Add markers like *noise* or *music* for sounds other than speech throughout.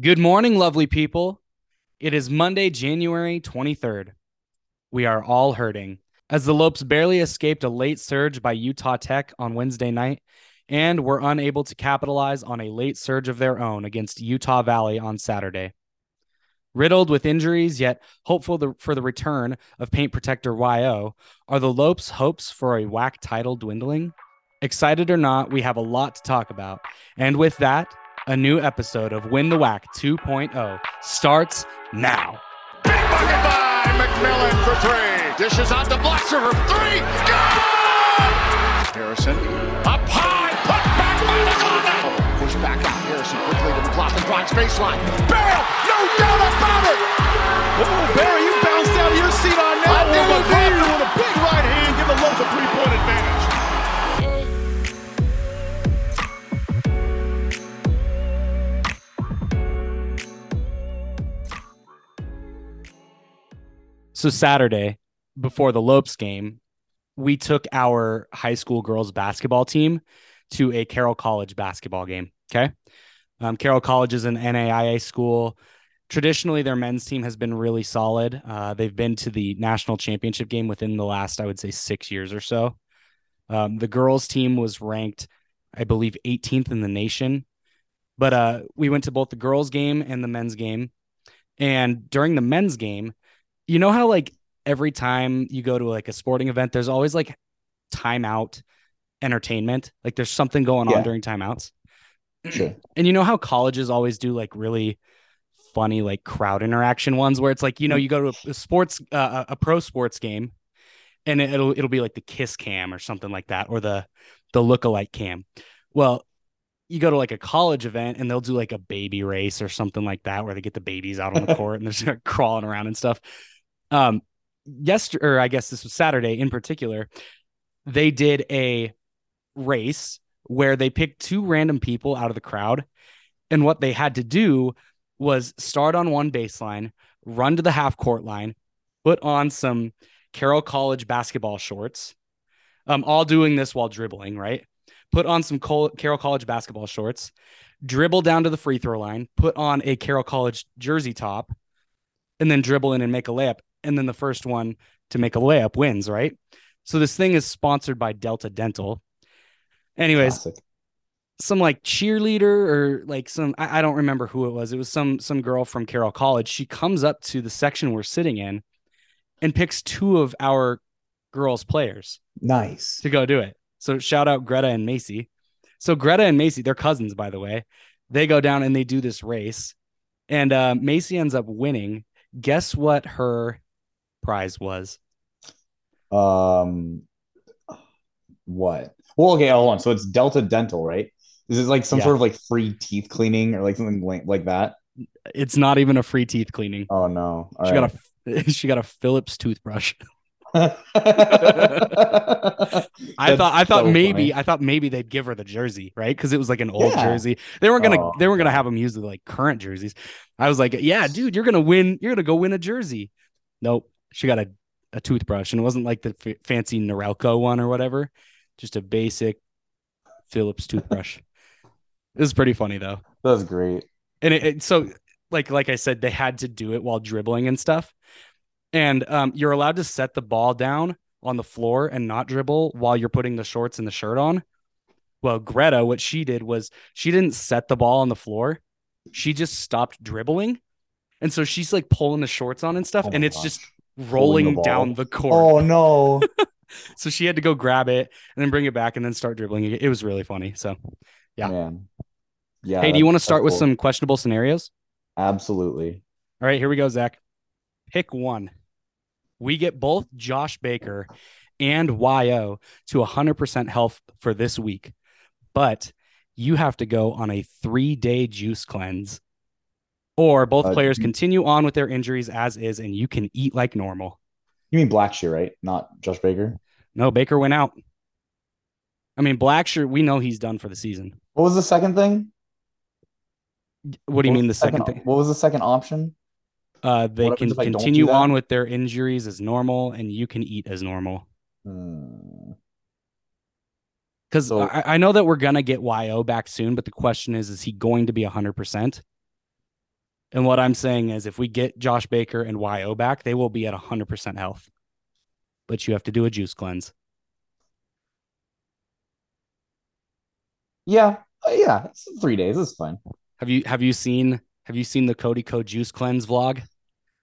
Good morning, lovely people. It is Monday, January 23rd. We are all hurting as the Lopes barely escaped a late surge by Utah Tech on Wednesday night and were unable to capitalize on a late surge of their own against Utah Valley on Saturday. Riddled with injuries, yet hopeful for the return of paint protector YO, are the Lopes' hopes for a WAC title dwindling? Excited or not, we have a lot to talk about. And with that, a new episode of Win the WAC 2.0 starts now. Big bucket by McMillan for three. Dishes out to Blacksher for three. Good! Harrison up high, put back by the corner. Push back out. Harrison quickly to McGlothan, drives baseline. Bale, no doubt about it. Oh, Barry, you bounced out of your seat on that I one, knew but it, with a big right hand give the Lopes a three-point advantage. So Saturday before the Lopes game, we took our high school girls basketball team to a Carroll College basketball game. Okay. Um, Carroll College is an NAIA school. Traditionally, their men's team has been really solid. Uh, they've been to the national championship game within the last, I would say, six years or so. Um, the girls' team was ranked, I believe, 18th in the nation. But uh, we went to both the girls' game and the men's game. And during the men's game, you know how like every time you go to like a sporting event, there's always like timeout entertainment. Like there's something going Yeah. on during timeouts. Sure. *clears throat* And you know how colleges always do like really funny like crowd interaction ones where it's like you know you go to a sports uh, a pro sports game and it- it'll it'll be like the kiss cam or something like that or the the lookalike cam. Well, you go to like a college event and they'll do like a baby race or something like that where they get the babies out on the *laughs* court and they're just crawling around and stuff. Um yesterday or I guess this was Saturday in particular, they did a race where they picked two random people out of the crowd and what they had to do was start on one baseline, run to the half court line, put on some Carroll College basketball shorts. Um, all doing this while dribbling, right? Put on some Col- Carroll College basketball shorts, dribble down to the free throw line, put on a Carroll College jersey top, and then dribble in and make a layup. And then the first one to make a layup wins, right? So this thing is sponsored by Delta Dental. Anyways, Classic. some like cheerleader or like some I, I don't remember who it was. It was some some girl from Carroll College. She comes up to the section we're sitting in and picks two of our girls players Nice. to go do it. So shout out Greta and Macy. So Greta and Macy, they're cousins by the way. They go down and they do this race. And uh, Macy ends up winning. Guess what her prize was? Um, what? Well, okay, hold on. So it's Delta Dental, right? Is it like some Yeah. sort of like free teeth cleaning or like something like, like that? It's not even a free teeth cleaning. Oh no. All she right. got a *laughs* she got a Philips toothbrush. *laughs* *laughs* I thought I thought maybe I thought maybe they'd give her the jersey, right? Because it was like an old Yeah. jersey. They weren't gonna Oh, they weren't gonna have them use the like current jerseys. I was like, yeah, dude, you're gonna win. You're gonna go win a jersey. Nope, she got a, a toothbrush, and it wasn't like the f- fancy Norelco one or whatever. Just a basic Philips toothbrush. *laughs* it was pretty funny though, That was great. and it, it so like like I said, they had to do it while dribbling and stuff. And um, you're allowed to set the ball down on the floor and not dribble while you're putting the shorts and the shirt on. Well, Greta, what she did was she didn't set the ball on the floor. She just stopped dribbling. And so she's like pulling the shorts on and stuff, Oh and it's gosh. just rolling the down the court. Oh no. *laughs* So she had to go grab it and then bring it back and then start dribbling. It it was really funny. So, Yeah. Man. Yeah. hey, do you want to that's start with cool. some questionable scenarios? Absolutely. All right, here we go, Zach. Pick one. We get both Josh Baker and YO to 100% health for this week, but you have to go on a three day juice cleanse. Or both Uh, players continue on with their injuries as is, and you can eat like normal. You mean Blacksher, right? Not Josh Baker. No, Baker went out. I mean, Blacksher, we know he's done for the season. What was the second thing? What do you mean the second thing? What was the second option? Uh, they What can happens if I don't do continue on with their injuries as normal, and you can eat as normal. Hmm. Because So- I, I know that we're gonna get Yo back soon, but the question is, is he going to be hundred percent? And what I'm saying is, if we get Josh Baker and YO back, they will be at 100% health. But you have to do a juice cleanse. Yeah, uh, yeah, it's three days. It's fine. Have you have you seen have you seen the Cody Ko juice cleanse vlog?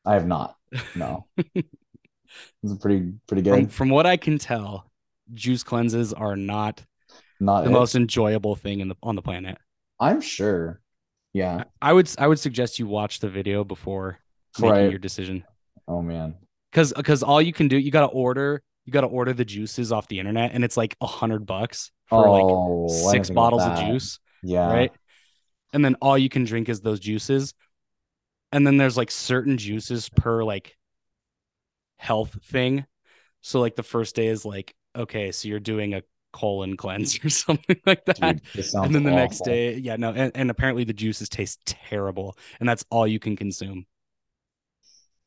I have not. No, *laughs* it's pretty pretty From, good. from what I can tell, juice cleanses are not Not the it. most enjoyable thing in the on the planet. I'm sure. Yeah. I would I would suggest you watch the video before making Right. your decision. Oh man. Cause because all you can do, you gotta order, you gotta order the juices off the internet, and it's like a hundred bucks for oh, like six bottles of juice, Yeah. right? And then all you can drink is those juices. And then there's like certain juices per like health thing. So like the first day is like, okay, so you're doing a colon cleanse or *laughs* something like that. Dude, and then the next day, yeah, no, and, and apparently the juices taste terrible, and that's all you can consume.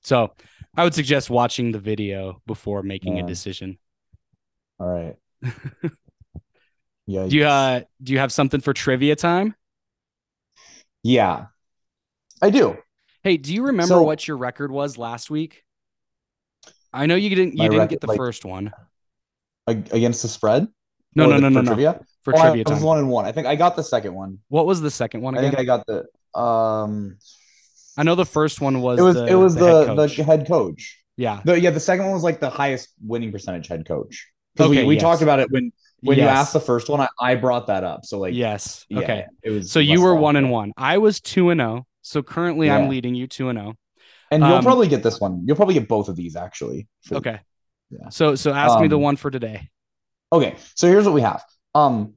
So I would suggest watching the video before making a decision. All right. Yeah. *laughs* Do you uh do you have something for trivia time? yeah. I do. Hey, do you remember So- what your record was last week? I know you didn't you didn't record, get the like, first one. Against the spread? No, no, the- no, for no, no. Trivia? For Oh, I trivia was one and one. I think I got the second one. What was the second one I think I got the um I know the first one was it was the, it was the, the head the coach. head coach. yeah. The, yeah, the second one was like the highest winning percentage head coach. Because Okay, we, we yes. talked about it when when you asked the first one, I, I brought that up. So like yes. yeah, okay. it was So you were one and one. I was two and zero. So currently, I'm leading you two and zero. And you'll Um, probably get this one. You'll probably get both of these actually. for- Okay. Yeah. So so ask me the Um, one for today. Okay, so here's what we have. Um,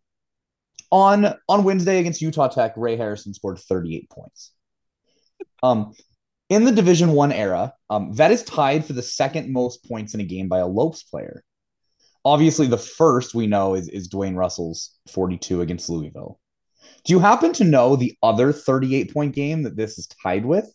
on on Wednesday against Utah Tech, Ray Harrison scored 38 points. Um, in the Division One era, um, that is tied for the second most points in a game by a Lopes player. Obviously, the first we know is is Dwayne Russell's 42 against Louisville. Do you happen to know the other 38 point game that this is tied with?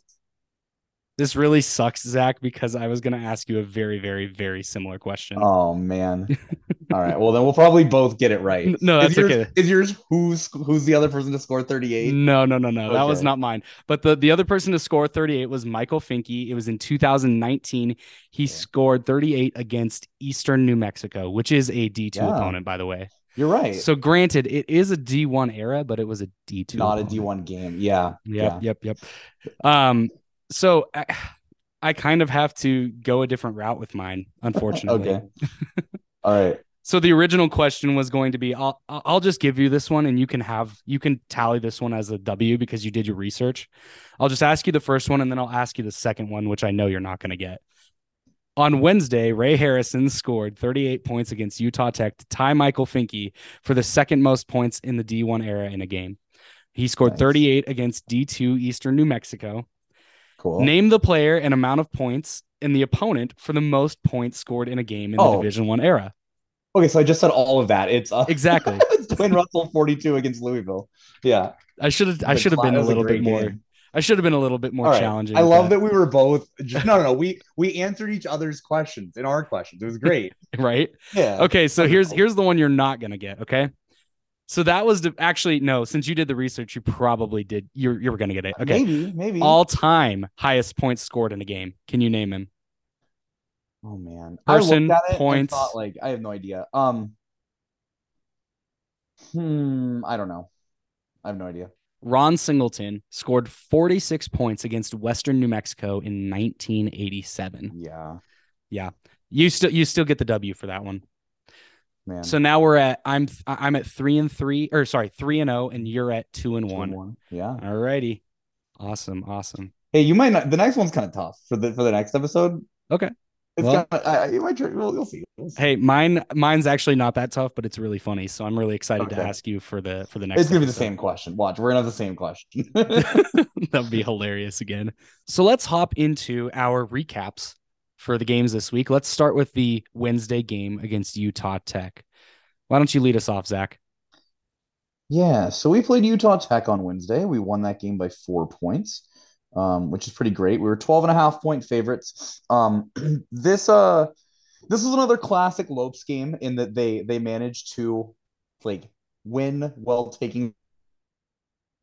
This really sucks, Zach, because I was going to ask you a very, very, very similar question. Oh man. *laughs* All right. Well, then we'll probably both get it right. No, Is that's yours- okay. Is yours who's who's the other person to score 38? No, no, no, no. That was not mine. But the, the other person to score 38 was Michael Finke. It was in 2019. He scored 38 against Eastern New Mexico, which is a D2 Yeah. opponent, by the way. You're right. So granted, it is a D1 era, but it was a D2. not a opponent. D1 game. Yeah. Yep, yep, yep. Um, so I, *sighs* I kind of have to go a different route with mine, unfortunately. Okay. *laughs* All right. So the original question was going to be I'll I'll just give you this one and you can have you can tally this one as a W because you did your research. I'll just ask you the first one and then I'll ask you the second one which I know you're not going to get. On Wednesday, Ray Harrison scored 38 points against Utah Tech to tie Michael Finke for the second most points in the D1 era in a game. He scored Nice. 38 against D2 Eastern New Mexico. Cool. Name the player and amount of points and the opponent for the most points scored in a game in the Oh. Division 1 era. Okay, so I just said all of that. It's uh, Exactly. *laughs* it's Dwayne Russell 42 against Louisville. Yeah. I should have I should have been a little bit great more. I should have been a little bit more right. challenging. I love that we were both *laughs* just no no no. We we answered each other's questions in our questions. It was great. *laughs* right? Yeah. Okay, so here's here's the one you're not gonna get. Okay, so that was the actually no. Since you did the research, you probably did. You're you were gonna get it. Okay, Maybe, maybe. all time highest points scored in a game. Can you name him? oh man. Person, I looked at it points. thought like I have no idea. Um Hmm, I don't know. I have no idea. Ron Singleton scored 46 points against Western New Mexico in 1987. Yeah. Yeah, You still you still get the W for that one. Man. So now we're at I'm I'm at three and three or sorry three and zero, and you're at two and Two one. and one. Yeah. All righty, awesome, awesome. Hey, you might not. The next one's kind of tough for the for the next episode. Okay. It's Well- kind of. I, you might. We'll, you'll see. We'll see. Hey, mine mine's actually not that tough, but it's really funny. So I'm really excited to ask you for the for the next. It's gonna be the same question. Watch, we're gonna have the same question. *laughs* that would be hilarious again. So let's hop into our recaps for the games this week. Let's start with the Wednesday game against Utah Tech. Why don't you lead us off, Zach? yeah. So we played Utah Tech on Wednesday. We won that game by four points, um, which is pretty great. We were 12 and a half point favorites. Um, *clears throat* this uh, this was another classic Lopes game in that they they managed to like win while taking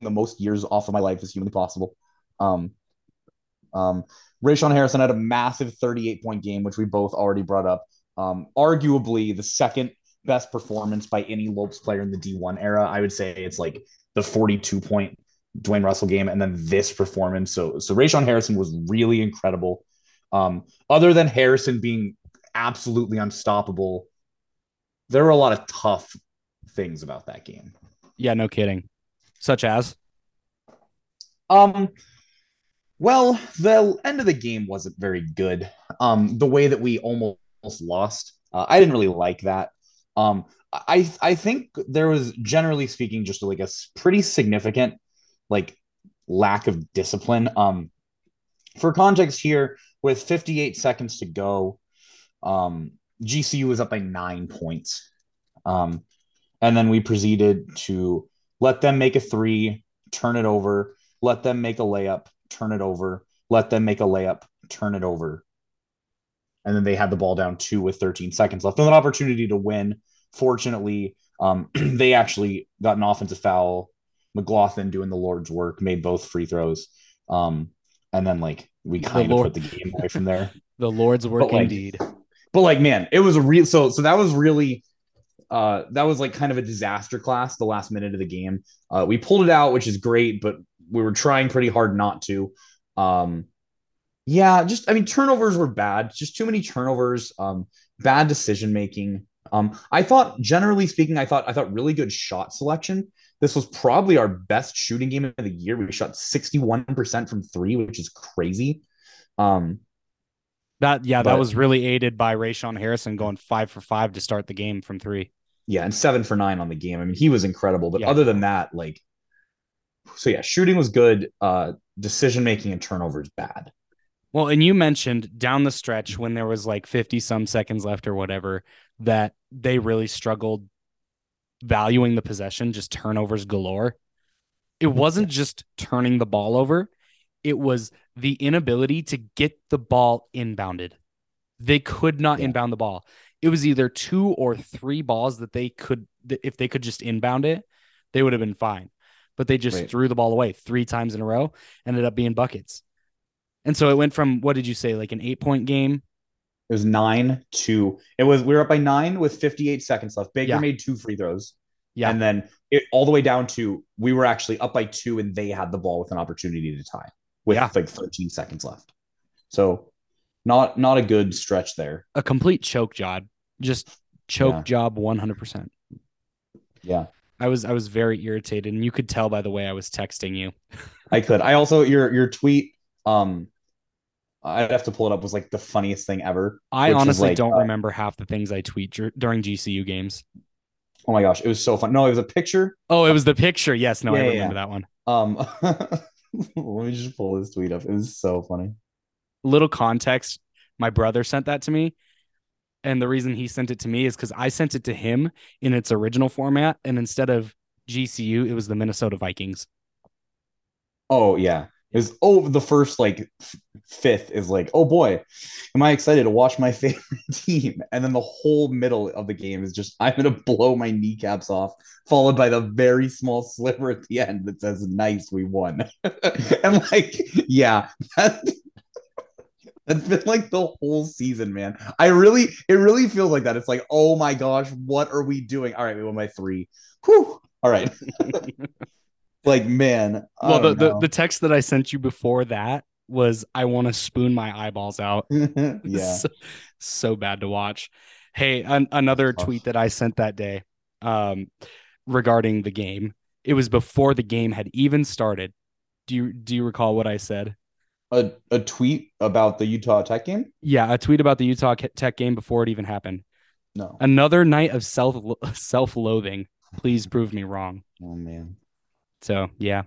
the most years off of my life as humanly possible. Um, Um, Rayshon Harrison had a massive 38 point game, which we both already brought up. Um, arguably the second best performance by any Lopes player in the D1 era. I would say it's like the 42 point Dwayne Russell game and then this performance. So so Rayshon Harrison was really incredible. Um, other than Harrison being absolutely unstoppable, there were a lot of tough things about that game. Yeah, no kidding. Such as Um well, the end of the game wasn't very good. Um the way that we almost lost. Uh, I didn't really like that. Um I I think there was generally speaking just like a pretty significant like lack of discipline. Um for context here, with 58 seconds to go, um GCU was up by nine points. Um, and then we proceeded to let them make a three, turn it over, let them make a layup, turn it over, let them make a layup, turn it over. And then they had the ball down two with 13 seconds left, and an opportunity to win. Fortunately, um, *clears throat* they actually got an offensive foul. McGlothan doing the Lord's work made both free throws. Um, and then like we kind of Lord. put the game away from there. *laughs* the Lord's work like, indeed. But like, man, it was a real so so that was really uh that was like kind of a disaster class the last minute of the game. Uh we pulled it out, which is great, but we were trying pretty hard not to. Um yeah, just I mean turnovers were bad, just too many turnovers, um bad decision making. Um I thought generally speaking, I thought I thought really good shot selection. This was probably our best shooting game of the year. We shot 61% from 3, which is crazy. Um That yeah, that was really aided by Rayshon Harrison going five for five to start the game from three. Yeah, and seven for nine on the game. I mean, he was incredible. But Yeah. other than that, like, so yeah, shooting was good. Uh, decision making and turnovers bad. Well, and you mentioned down the stretch when there was like 50 some seconds left or whatever that they really struggled valuing the possession, just turnovers galore. It wasn't just turning the ball over, it was the inability to get the ball inbounded. They could not Yeah. inbound the ball. It was either two or three balls that they could, if they could just inbound it, they would have been fine. But they just Right. threw the ball away three times in a row, ended up being buckets. And so it went from what did you say, like an eight point game? It was nine to it was we were up by nine with 58 seconds left. Baker Yeah. made two free throws. Yeah. And then it all the way down to we were actually up by two and they had the ball with an opportunity to tie with Yeah. like 13 seconds left. So not not a good stretch there. A complete choke job. Just choke Yeah. job 100%. Yeah. I was I was very irritated and you could tell by the way I was texting you. I could. I also your your tweet um I'd have to pull it up was like the funniest thing ever. I honestly like, don't uh, remember half the things I tweet dur- during GCU games. Oh my gosh, it was so fun. No, it was a picture. Oh, it was the picture. Yes, no, I Yeah, yeah, remember yeah. that one. Um *laughs* let me just pull this tweet up. It was so funny. Little context, my brother sent that to me. And the reason he sent it to me is because I sent it to him in its original format. And instead of GCU, it was the Minnesota Vikings. Oh yeah. It was oh the first like fifth is like, oh boy, am I excited to watch my *laughs* favorite team? And then the whole middle of the game is just I'm gonna blow my kneecaps off, followed by the very small sliver at the end that says, Nice, we won. *laughs* and like, yeah, *laughs* that, that's been like the whole season, man. I really, it really feels like that. It's like, oh my gosh, what are we doing? All right, we won by three. Whew. All right. *laughs* like, man. I Well, the, the, the text that I sent you before that was I want to spoon my eyeballs out. *laughs* yeah. *laughs* so, so bad to watch. Hey, an, another Tough. tweet that I sent that day um, regarding the game. It was before the game had even started. Do you do you recall what I said? A, a tweet about the Utah Tech game? Yeah, a tweet about the Utah Tech game before it even happened. No. Another night of self self loathing. Please prove me wrong. Oh man. So yeah.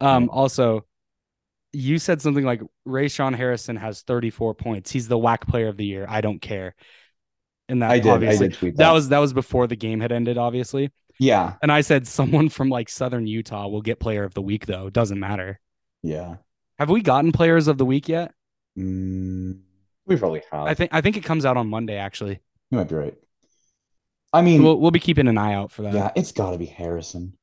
Um. Also, you said something like Rayshon Harrison has 34 points. He's the WAC player of the year. I don't care. And that I did. I obviously did tweet that. that was that was before the game had ended, obviously. yeah. And I said someone from like Southern Utah will get player of the week though. Doesn't matter. Yeah. Have we gotten players of the week yet? Mm, we probably have. I think I think it comes out on Monday actually. you might be right. I mean, We'll we'll be keeping an eye out for that. yeah, it's got to be Harrison.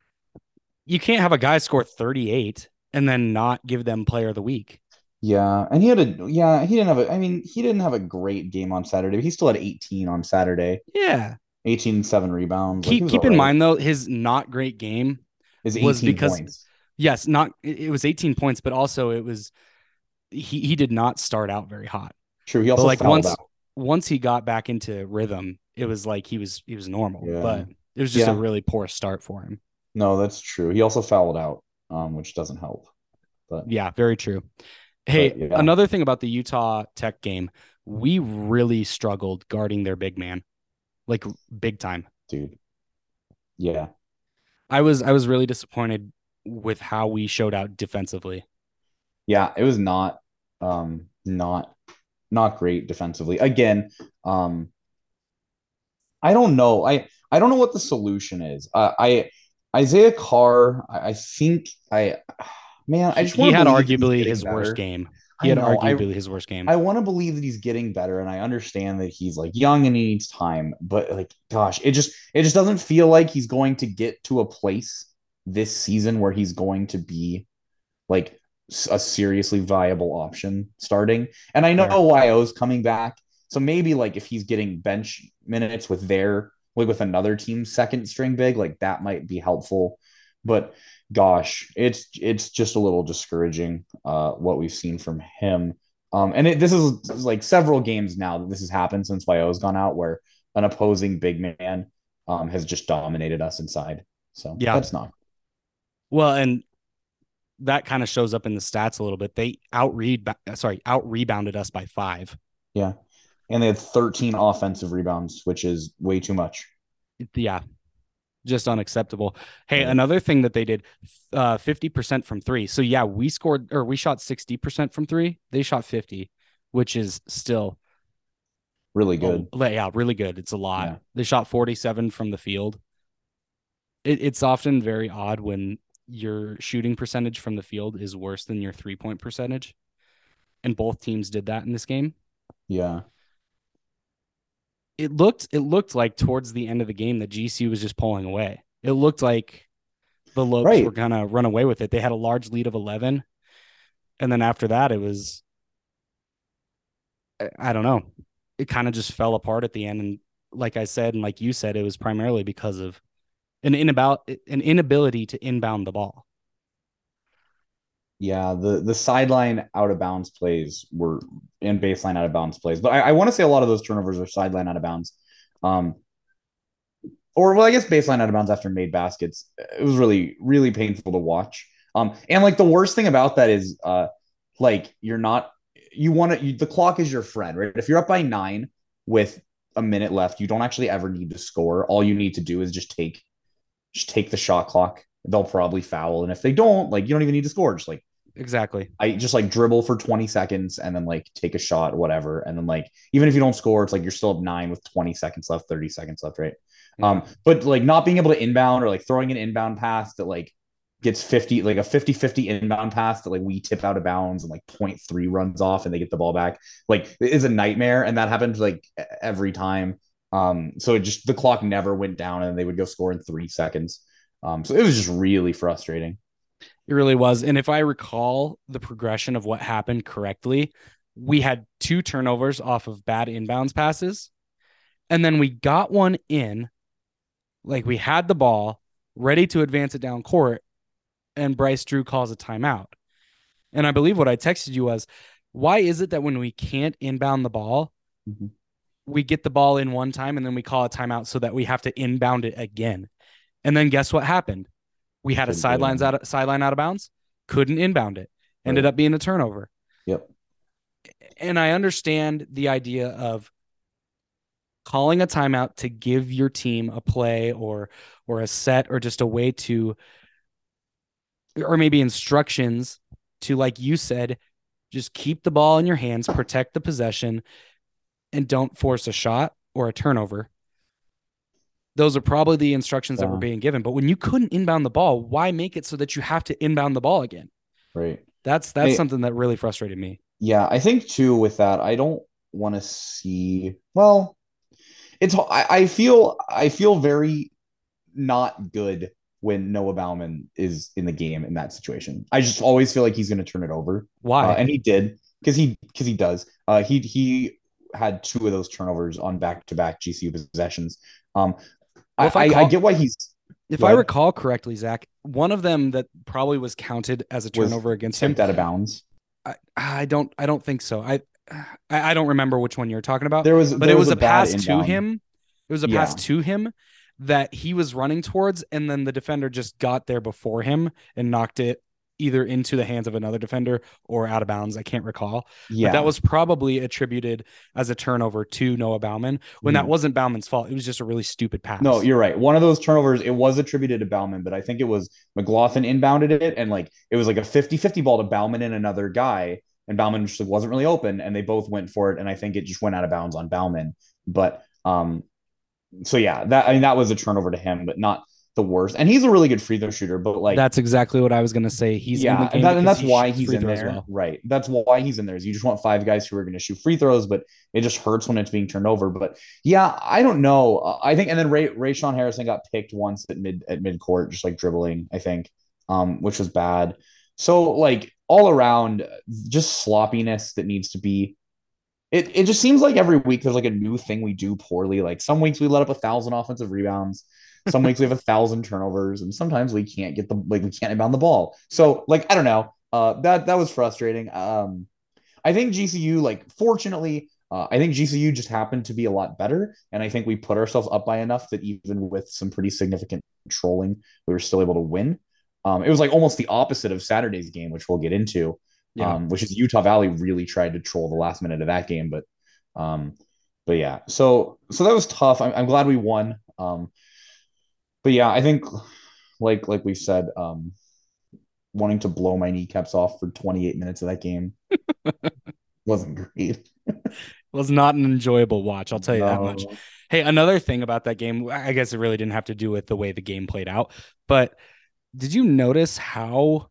You can't have a guy score 38. and then not give them player of the week. Yeah, and he had a yeah, he didn't have a I mean, he didn't have a great game on Saturday, but he still had 18 on Saturday. Yeah. 18 seven rebounds. Keep keep in mind though, his not great game is was because points. Yes, not it was 18 points, but also it was he he did not start out very hot. True. He also but like once out. once he got back into rhythm, it was like he was he was normal. Yeah. But it was just Yeah. a really poor start for him. No, that's true. He also fouled out, um, which doesn't help. But Yeah, very true. Hey, But, yeah. another thing about the Utah Tech game, we really struggled guarding their big man, like big time. dude, yeah, I was I was really disappointed with how we showed out defensively. yeah, it was not, um, not, not great defensively. Again, um, I don't know. I I don't know what the solution is. Uh, I Isaiah Carr. I, I think I, man, I just he had arguably his worst better. game. I He had know, I- arguably his worst game. I want to believe that he's getting better, and I understand that he's like young and he needs time. But like, gosh, it just it just doesn't feel like he's going to get to a place this season where he's going to be like a seriously viable option starting. And I know Fair. YO's coming back, so maybe like if he's getting bench minutes with their like with another team's second string big, like that might be helpful. But gosh, it's it's just a little discouraging uh, what we've seen from him. Um, and it, this is this is like several games now that this has happened since YO's gone out, where an opposing big man um, has just dominated us inside. So Yeah. that's not Well, and that kind of shows up in the stats a little bit. They out read sorry, out rebounded us by five. yeah. And they had 13 offensive rebounds, which is way too much. Yeah. Just unacceptable. Hey, Right. another thing that they did, uh, 50% from three. So yeah, we scored or we shot 60% from three. They shot 50, which is still Really good. Oh, yeah, really good. It's a lot. Yeah. They shot 47 from the field. It, it's often very odd when your shooting percentage from the field is worse than your three point percentage. And both teams did that in this game. Yeah. It looked it looked like towards the end of the game that GC was just pulling away. It looked like the Lopes Right. were gonna run away with it. They had a large lead of 11. And then after that, it was I- I don't know. It kind of just fell apart at the end. And like I said, and like you said, it was primarily because of an inabout an inability to inbound the ball. Yeah, the the sideline out of bounds plays were and baseline out of bounds plays, but I, I want to say a lot of those turnovers are sideline out of bounds, um, or well, I guess baseline out of bounds after made baskets. It was really really painful to watch. Um, and like the worst thing about that is, uh, like you're not you want to the clock is your friend, right? If you're up by nine with a minute left, you don't actually ever need to score. All you need to do is just take just take the shot clock. They'll probably foul, and if they don't, like you don't even need to score. Just like Exactly. I just like dribble for 20 seconds and then like take a shot, whatever. And then like even if you don't score, it's like you're still up nine with 20 seconds left, 30 seconds left, right? Um, but like not being able to inbound or like throwing an inbound pass that like gets 50, like a 50-50 inbound pass that like we tip out of bounds and like 0.3 runs off and they get the ball back, like it is a nightmare. And that happens like every time. Um, so it just the clock never went down and they would go score in three seconds. Um, so it was just really frustrating. It really was. And if I recall the progression of what happened correctly, we had two turnovers off of bad inbounds passes. And then we got one in, like we had the ball ready to advance it down court. And Bryce Drew calls a timeout. And I believe what I texted you was why is it that when we can't inbound the ball, Mhm. We get the ball in one time and then we call a timeout so that we have to inbound it again? And then guess what happened? We had a Couldn't sidelines out of, sideline out of bounds, couldn't inbound it, ended Right. up being a turnover. Yep. And I understand the idea of calling a timeout to give your team a play or or a set or just a way to or maybe instructions to like you said just keep the ball in your hands protect the possession and don't force a shot or a turnover those are probably the instructions that were being given but when you couldn't inbound the ball why make it so that you have to inbound the ball again Right. that's that's Hey- something that really frustrated me Yeah, I think too with that, I don't want to see. Well, it's I, I feel I feel very not good when Noah Baumann is in the game in that situation. I just always feel like he's going to turn it over. Why? Uh, and he did because he because he does. Uh, he he had two of those turnovers on back to back GCU possessions. Um, Well, I, I call- I get why he's if I recall correctly, Zach, one of them that probably was counted as a turnover against him. out of bounds. I, I don't I don't think so. I I don't remember which one you're talking about. There was, but there it was, a, bad pass to him. It was a Yeah. pass to him that he was running towards, and then the defender just got there before him and knocked it either into the hands of another defender or out of bounds. I can't recall. Yeah, But that was probably attributed as a turnover to Noah Baumann when that Mhm. wasn't Baumann's fault. It was just a really stupid pass. No, you're right. One of those turnovers, it was attributed to Baumann, but I think it was McGlothan inbounded it and like it was like a 50-50 ball to Baumann and another guy, and Baumann just wasn't really open, and they both went for it, and I think it just went out of bounds on Baumann. But um, so yeah, that I mean that was a turnover to him, but not the worst. And he's a really good free throw shooter, but like that's exactly what I was gonna say. He's in yeah, and, that- and that's he why he's in there, well. right? That's why he's in there. Is you just want five guys who are going to shoot free throws, but it just hurts when it's being turned over. But yeah, I don't know. Uh, I think, and then Ray Rayshon Harrison got picked once at mid at mid court, just like dribbling. I think, um, which was bad. So like all around, just sloppiness that needs to be. It it just seems like every week there's like a new thing we do poorly. Like some weeks we let up a thousand offensive rebounds. Some weeks we have a thousand turnovers, and sometimes we can't get the like we can't inbound the ball. So like I don't know. Uh, that that was frustrating. Um, I think GCU like fortunately, uh, I think GCU just happened to be a lot better, and I think we put ourselves up by enough that even with some pretty significant trolling, we were still able to win. Um, it was like almost the opposite of Saturday's game, which we'll get into. Yeah. Um, which is Utah Valley really tried to troll the last minute of that game, but um, but yeah, so so that was tough. I'm, I'm glad we won. Um, but yeah, I think like like we said, um, wanting to blow my kneecaps off for 28 minutes of that game *laughs* wasn't great. *laughs* was not an enjoyable watch. I'll tell you that much. Hey, another thing about that game, I guess it really didn't have to do with the way the game played out, but did you notice how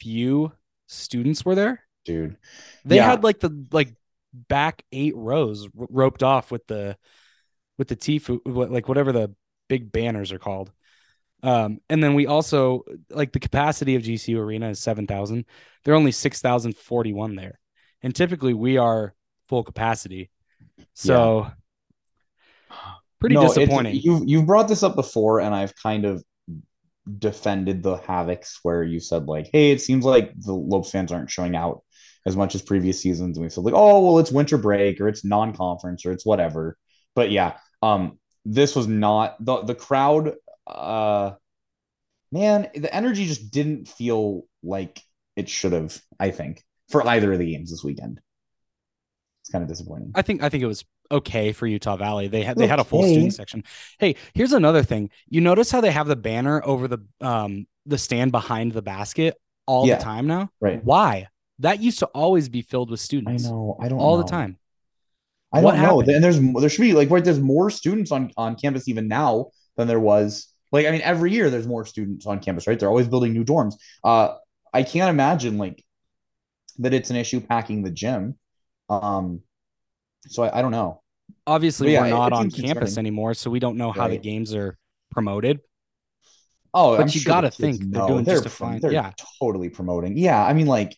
few students were there? dude. They Yeah. had like the like back eight rows roped off with the with the what- like whatever the big banners are called. Um, and then we also like the capacity of GCU Arena is seven thousand. There are only six thousand forty one there, and typically we are full capacity. So pretty No, disappointing. You you've brought this up before, and I've kind of defended the havocs where you said like, hey, it seems like the Lopes fans aren't showing out as much as previous seasons, and we said like, oh well, it's winter break or it's non-conference or it's whatever. But yeah, um, this was not the the crowd. Uh, man, the energy just didn't feel like it should have. I think for either of the games this weekend, it's kind of disappointing. I think I think it was okay for Utah Valley. They had they had a full student section. Hey, here's another thing. You notice how they have the banner over the um the stand behind the basket all Yeah. the time now? Right. Why? That used to always be filled with students. I know. I don't all know. the time. I What don't know. And there's there should be like right. There's more students on on campus even now than there was. Like I mean, every year there's more students on campus, right? They're always building new dorms. Uh, I can't imagine like that it's an issue packing the gym. Um, so I, I don't know. Obviously, But we're not on campus anymore, so we don't know how the games are promoted. Oh, But I'm you sure gotta the kids think they're know. doing just a prom- fine- They're yeah. totally promoting. Yeah, I mean, like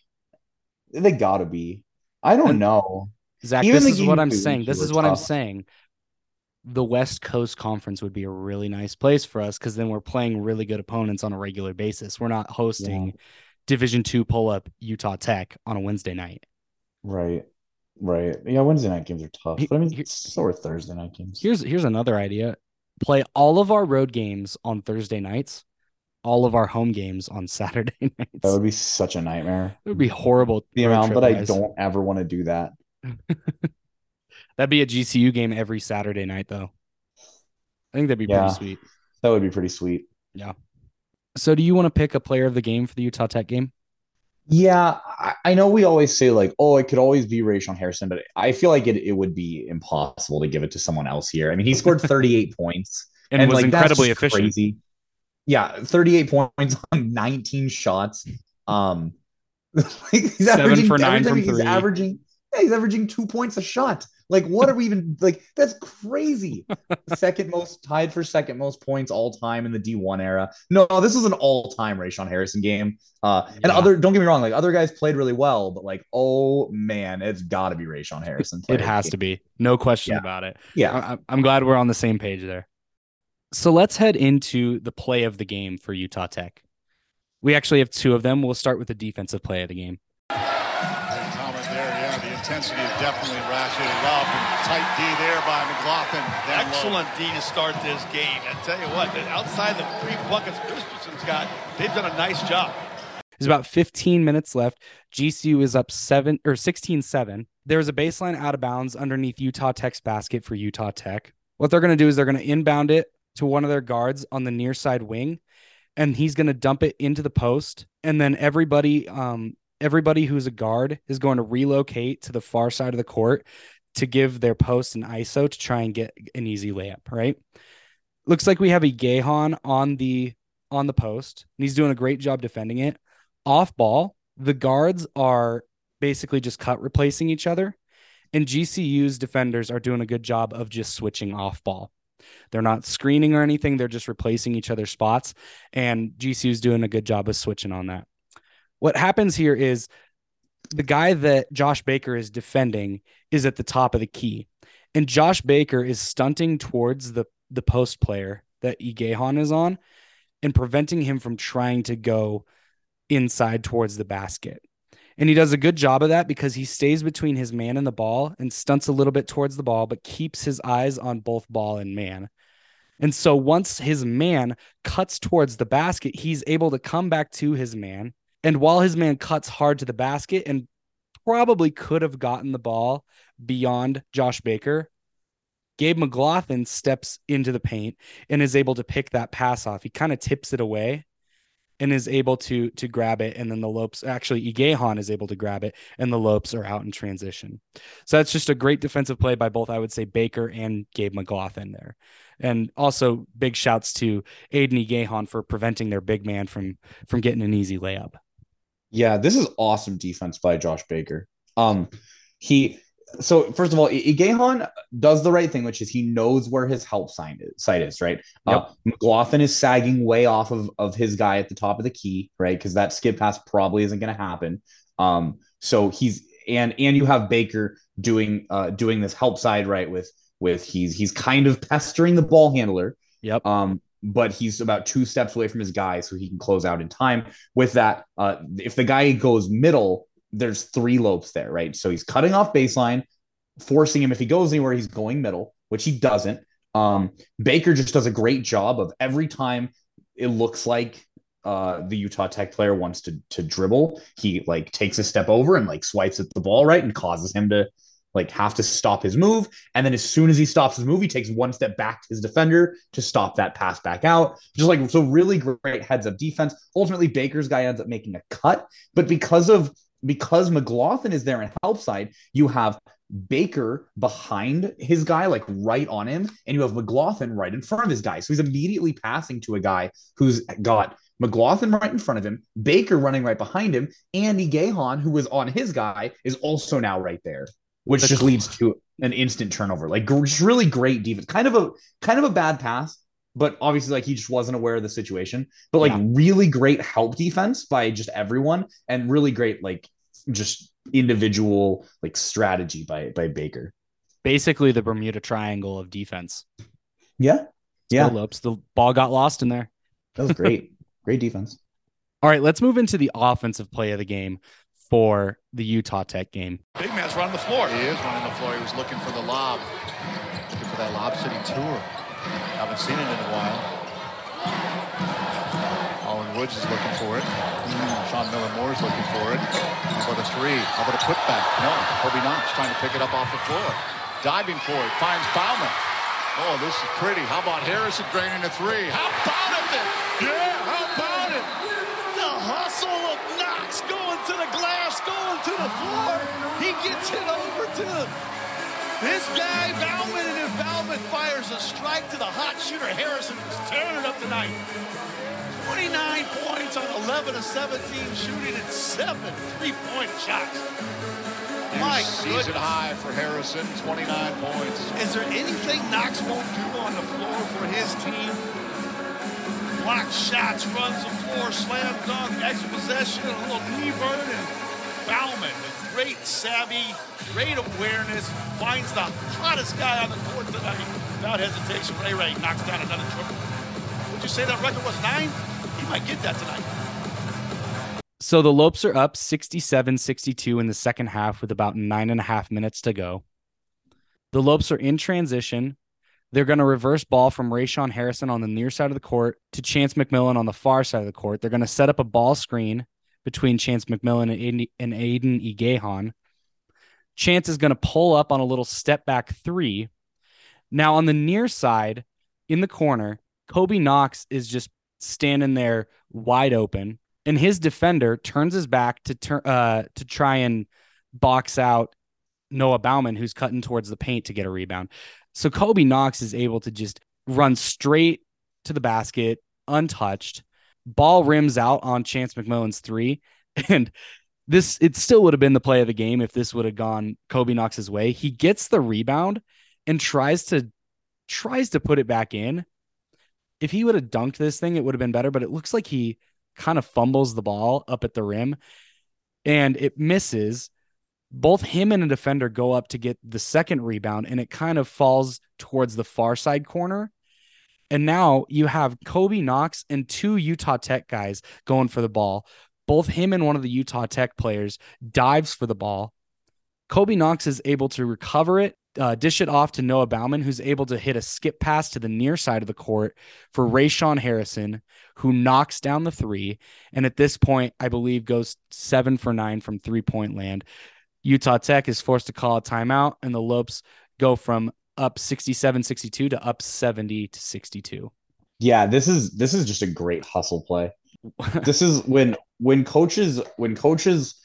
they gotta be. I don't And- know. Zach, Even this is what I'm saying. This is what I'm saying. The West Coast Conference would be a really nice place for us because then we're playing really good opponents on a regular basis. We're not hosting Division two pull up Utah Tech on a Wednesday night. Right, right. Yeah, Wednesday night games are tough, but I mean, he- so are Thursday night games. Here's here's another idea. Play all of our road games on Thursday nights, all of our home games on Saturday *laughs* nights. That would be such a nightmare. It would be horrible. the amount, but I don't ever want to do that. *laughs* That'd be a GCU game every Saturday night, though. I think that'd be Yeah. pretty sweet. That would be pretty sweet. Yeah. So, do you want to pick a player of the game for the Utah Tech game? Yeah, I, I know we always say like, oh, it could always be Rayshon Harrison, but I feel like it, it would be impossible to give it to someone else here. I mean, he scored *laughs* 38 points And, was like, incredibly efficient. Crazy. Yeah, 38 points on 19 shots. Um, *laughs* like he's Seven averaging, for nine from he's three. averaging, yeah, he's averaging two points a shot. Like, what are we even like? That's crazy. *laughs* second most tied for second most points all time in the D1 era. No, this is an all-time Rayshon Harrison game. Uh, and other don't get me wrong, like other guys played really well, but like, oh man, it's got to be Rayshon Harrison. It has to be. No question Yeah. about it. Yeah. I- I'm glad we're on the same page there. So let's head into the play of the game for Utah Tech. We actually have two of them. We'll start with the defensive play of the game. Great comment there. Yeah, the intensity is definitely ratcheted up. And tight D there by McGlothan. Down low. Excellent D to start this game. And tell you what, outside the three buckets Christensen's got, they've done a nice job. There's about 15 minutes left. GCU is up seven or 16 7. There's a baseline out of bounds underneath Utah Tech's basket for Utah Tech. What they're going to do is they're going to inbound it to one of their guards on the near side wing, and he's going to dump it into the post. And then everybody, um, everybody who's a guard is going to relocate to the far side of the court to give their post an ISO to try and get an easy layup. Right? Looks like we have Igiehon on the on the post, and he's doing a great job defending it off ball, the guards are basically just cut replacing each other. And GCU's defenders are doing a good job of just switching off ball. They're not screening or anything, they're just replacing each other's spots. And GCU's doing a good job of switching on that. What happens here is the guy that Josh Baker is defending is at the top of the key. And Josh Baker is stunting towards the, the post player that Igiehon is on and preventing him from trying to go inside towards the basket. And he does a good job of that because he stays between his man and the ball and stunts a little bit towards the ball, but keeps his eyes on both ball and man. And so once his man cuts towards the basket, he's able to come back to his man. And while his man cuts hard to the basket and probably could have gotten the ball beyond Josh Baker, Gabe McGlothan steps into the paint and is able to pick that pass off. He kind of tips it away and is able to to grab it and then the lopes actually Igiehon is able to grab it and the lopes are out in transition. So that's just a great defensive play by both I would say Baker and Gabe McGlothan there. And also big shouts to Aidan Igiehon for preventing their big man from from getting an easy layup. Yeah, this is awesome defense by Josh Baker. Um, he so first of all, I- Igiehon does the right thing, which is he knows where his help sign is, site is, right? Uh, McGlothan is sagging way off of, of his guy at the top of the key, right? Because that skip pass probably isn't going to happen. Um, so he's and and you have Baker doing uh doing this help side right with with he's he's kind of pestering the ball handler, Yep. um, but he's about two steps away from his guy, so he can close out in time. With that, uh, if the guy goes middle, there's three lopes there, right? So he's cutting off baseline, forcing him. If he goes anywhere, he's going middle, which he doesn't. Um, Baker just does a great job of every time it looks like uh, the Utah Tech player wants to to dribble, he like takes a step over and like swipes at the ball right and causes him to like have to stop his move. And then as soon as he stops his move, he takes one step back to his defender to stop that pass back out. Just like so, really great heads up defense. Ultimately, Baker's guy ends up making a cut, but because of because McGlothan is there in help side, you have Baker behind his guy, like right on him, and you have McGlothan right in front of his guy. So he's immediately passing to a guy who's got McGlothan right in front of him, Baker running right behind him, and Igiehon, who was on his guy, is also now right there, which The- just leads to an instant turnover. Like just really great defense. Kind of a kind of a bad pass, but obviously like he just wasn't aware of the situation. But like Yeah. really great help defense by just everyone, and really great like just individual like strategy by by Baker. Basically the Bermuda Triangle of defense. Yeah, Yeah. yeah, Lopes. The ball got lost in there. that was great. *laughs* great defense. All right, let's move into the offensive play of the game for the Utah Tech game. Big man's running the floor. He is running the floor. He was looking for the lob. Looking for that lob city tour. Haven't seen it in a while. Olin Woods is looking for it. Mm, Sean Miller Moore is looking for it. How about a three? How about a putback? No. Kobe Knox trying to pick it up off the floor. Diving for it. Finds Baumann. Oh, this is pretty. How about Harrison draining a three? How about it then? Yeah, how about it? The hustle of Knox going to the glass, going to the floor. He gets it over to this guy, Baumann, and if Baumann fires a strike to the hot shooter, Harrison is tearing it up tonight. 29 points on 11 of 17 shooting and seven three-point shots. My season goodness. high for Harrison, 29 points. Is there anything Knox won't do on the floor for his team? Block shots, runs the floor, slam dunk, extra possession, a little knee burn, and Baumann with great savvy, great awareness, finds the hottest guy on the court tonight. Without hesitation, Ray Ray knocks down another triple. Would you say that record was nine? He might get that tonight. So the Lopes are up 67 62 in the second half with about nine and a half minutes to go. The Lopes are in transition. They're going to reverse ball from Rayshon Harrison on the near side of the court to Chance McMillan on the far side of the court. They're going to set up a ball screen between Chance McMillan and Aidan, and Aidan Igiehon. Chance is going to pull up on a little step back three. Now on the near side in the corner, Kobe Knox is just standing there wide open and his defender turns his back to turn uh, to try and box out Noah Baumann, who's cutting towards the paint to get a rebound. So Kobe Knox is able to just run straight to the basket, untouched. Ball rims out on Chance McMillan's three, *laughs* and this it still would have been the play of the game if this would have gone Kobe Knox's way. He gets the rebound and tries to tries to put it back in. If he would have dunked this thing, it would have been better. But it looks like he kind of fumbles the ball up at the rim and it misses. Both him and a defender go up to get the second rebound and it kind of falls towards the far side corner. And now you have Kobe Knox and two Utah Tech guys going for the ball. Both him and one of the Utah Tech players dives for the ball. Kobe Knox is able to recover it, uh, dish it off to Noah Baumann, who's able to hit a skip pass to the near side of the court for Rayshon Harrison, who knocks down the three. And at this point, I believe goes seven for nine from three point land. Utah Tech is forced to call a timeout, and the Lopes go from up 67 62 to up 70 to 62. Yeah, this is this is just a great hustle play. this is when when coaches when coaches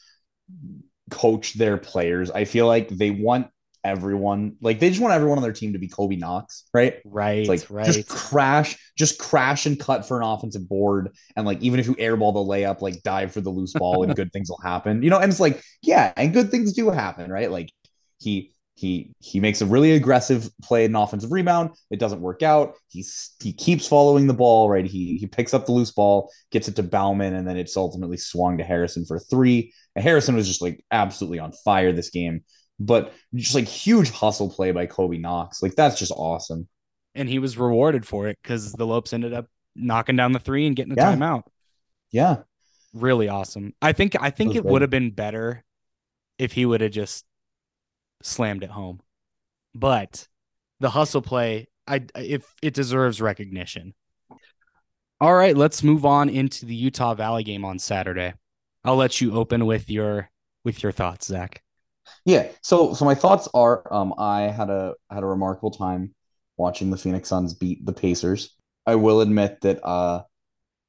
coach their players, I feel like they want everyone like they just want everyone on their team to be Kobe Knox, right? Right, It's like right. just crash, just crash and cut for an offensive board, and like even if you airball the layup, like dive for the loose ball, and good *laughs* things will happen. You know, and it's like yeah, and good things do happen, right? Like he he he makes a really aggressive play an offensive rebound. It doesn't work out. He's he keeps following the ball, right? He he picks up the loose ball, gets it to Baumann, and then it's ultimately swung to Harrison for three. And Harrison was just like absolutely on fire this game, but just like huge hustle play by Kobe Knox. Like that's just awesome. and he was rewarded for it because the Lopes ended up knocking down the three and getting a Yeah. timeout. Yeah. Really awesome. I think I think it would have been better if he would have just slammed it home. But the hustle play, I if it deserves recognition. All right, let's move on into the Utah Valley game on Saturday. I'll let you open with your with your thoughts, Zach. Yeah. So so my thoughts are um I had a had a remarkable time watching the Phoenix Suns beat the Pacers. I will admit that uh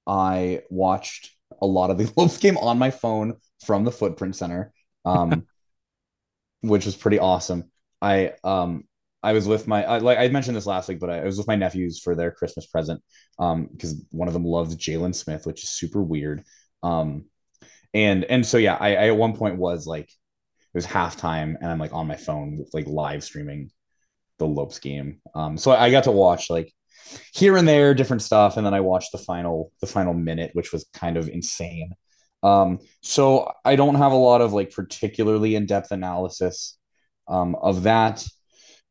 I watched a lot of the *laughs* Wolves game on my phone from the Footprint Center. Um *laughs* which was pretty awesome. I um I was with my I, like I mentioned this last week, but I, I was with my nephews for their Christmas present um because one of them loves Jalen Smith, which is super weird. Um and and so yeah, I, I at one point was like was halftime and I'm like on my phone like live streaming the Lopes game. Um so I got to watch like here and there different stuff and then I watched the final the final minute which was kind of insane. Um so I don't have a lot of like particularly in-depth analysis um of that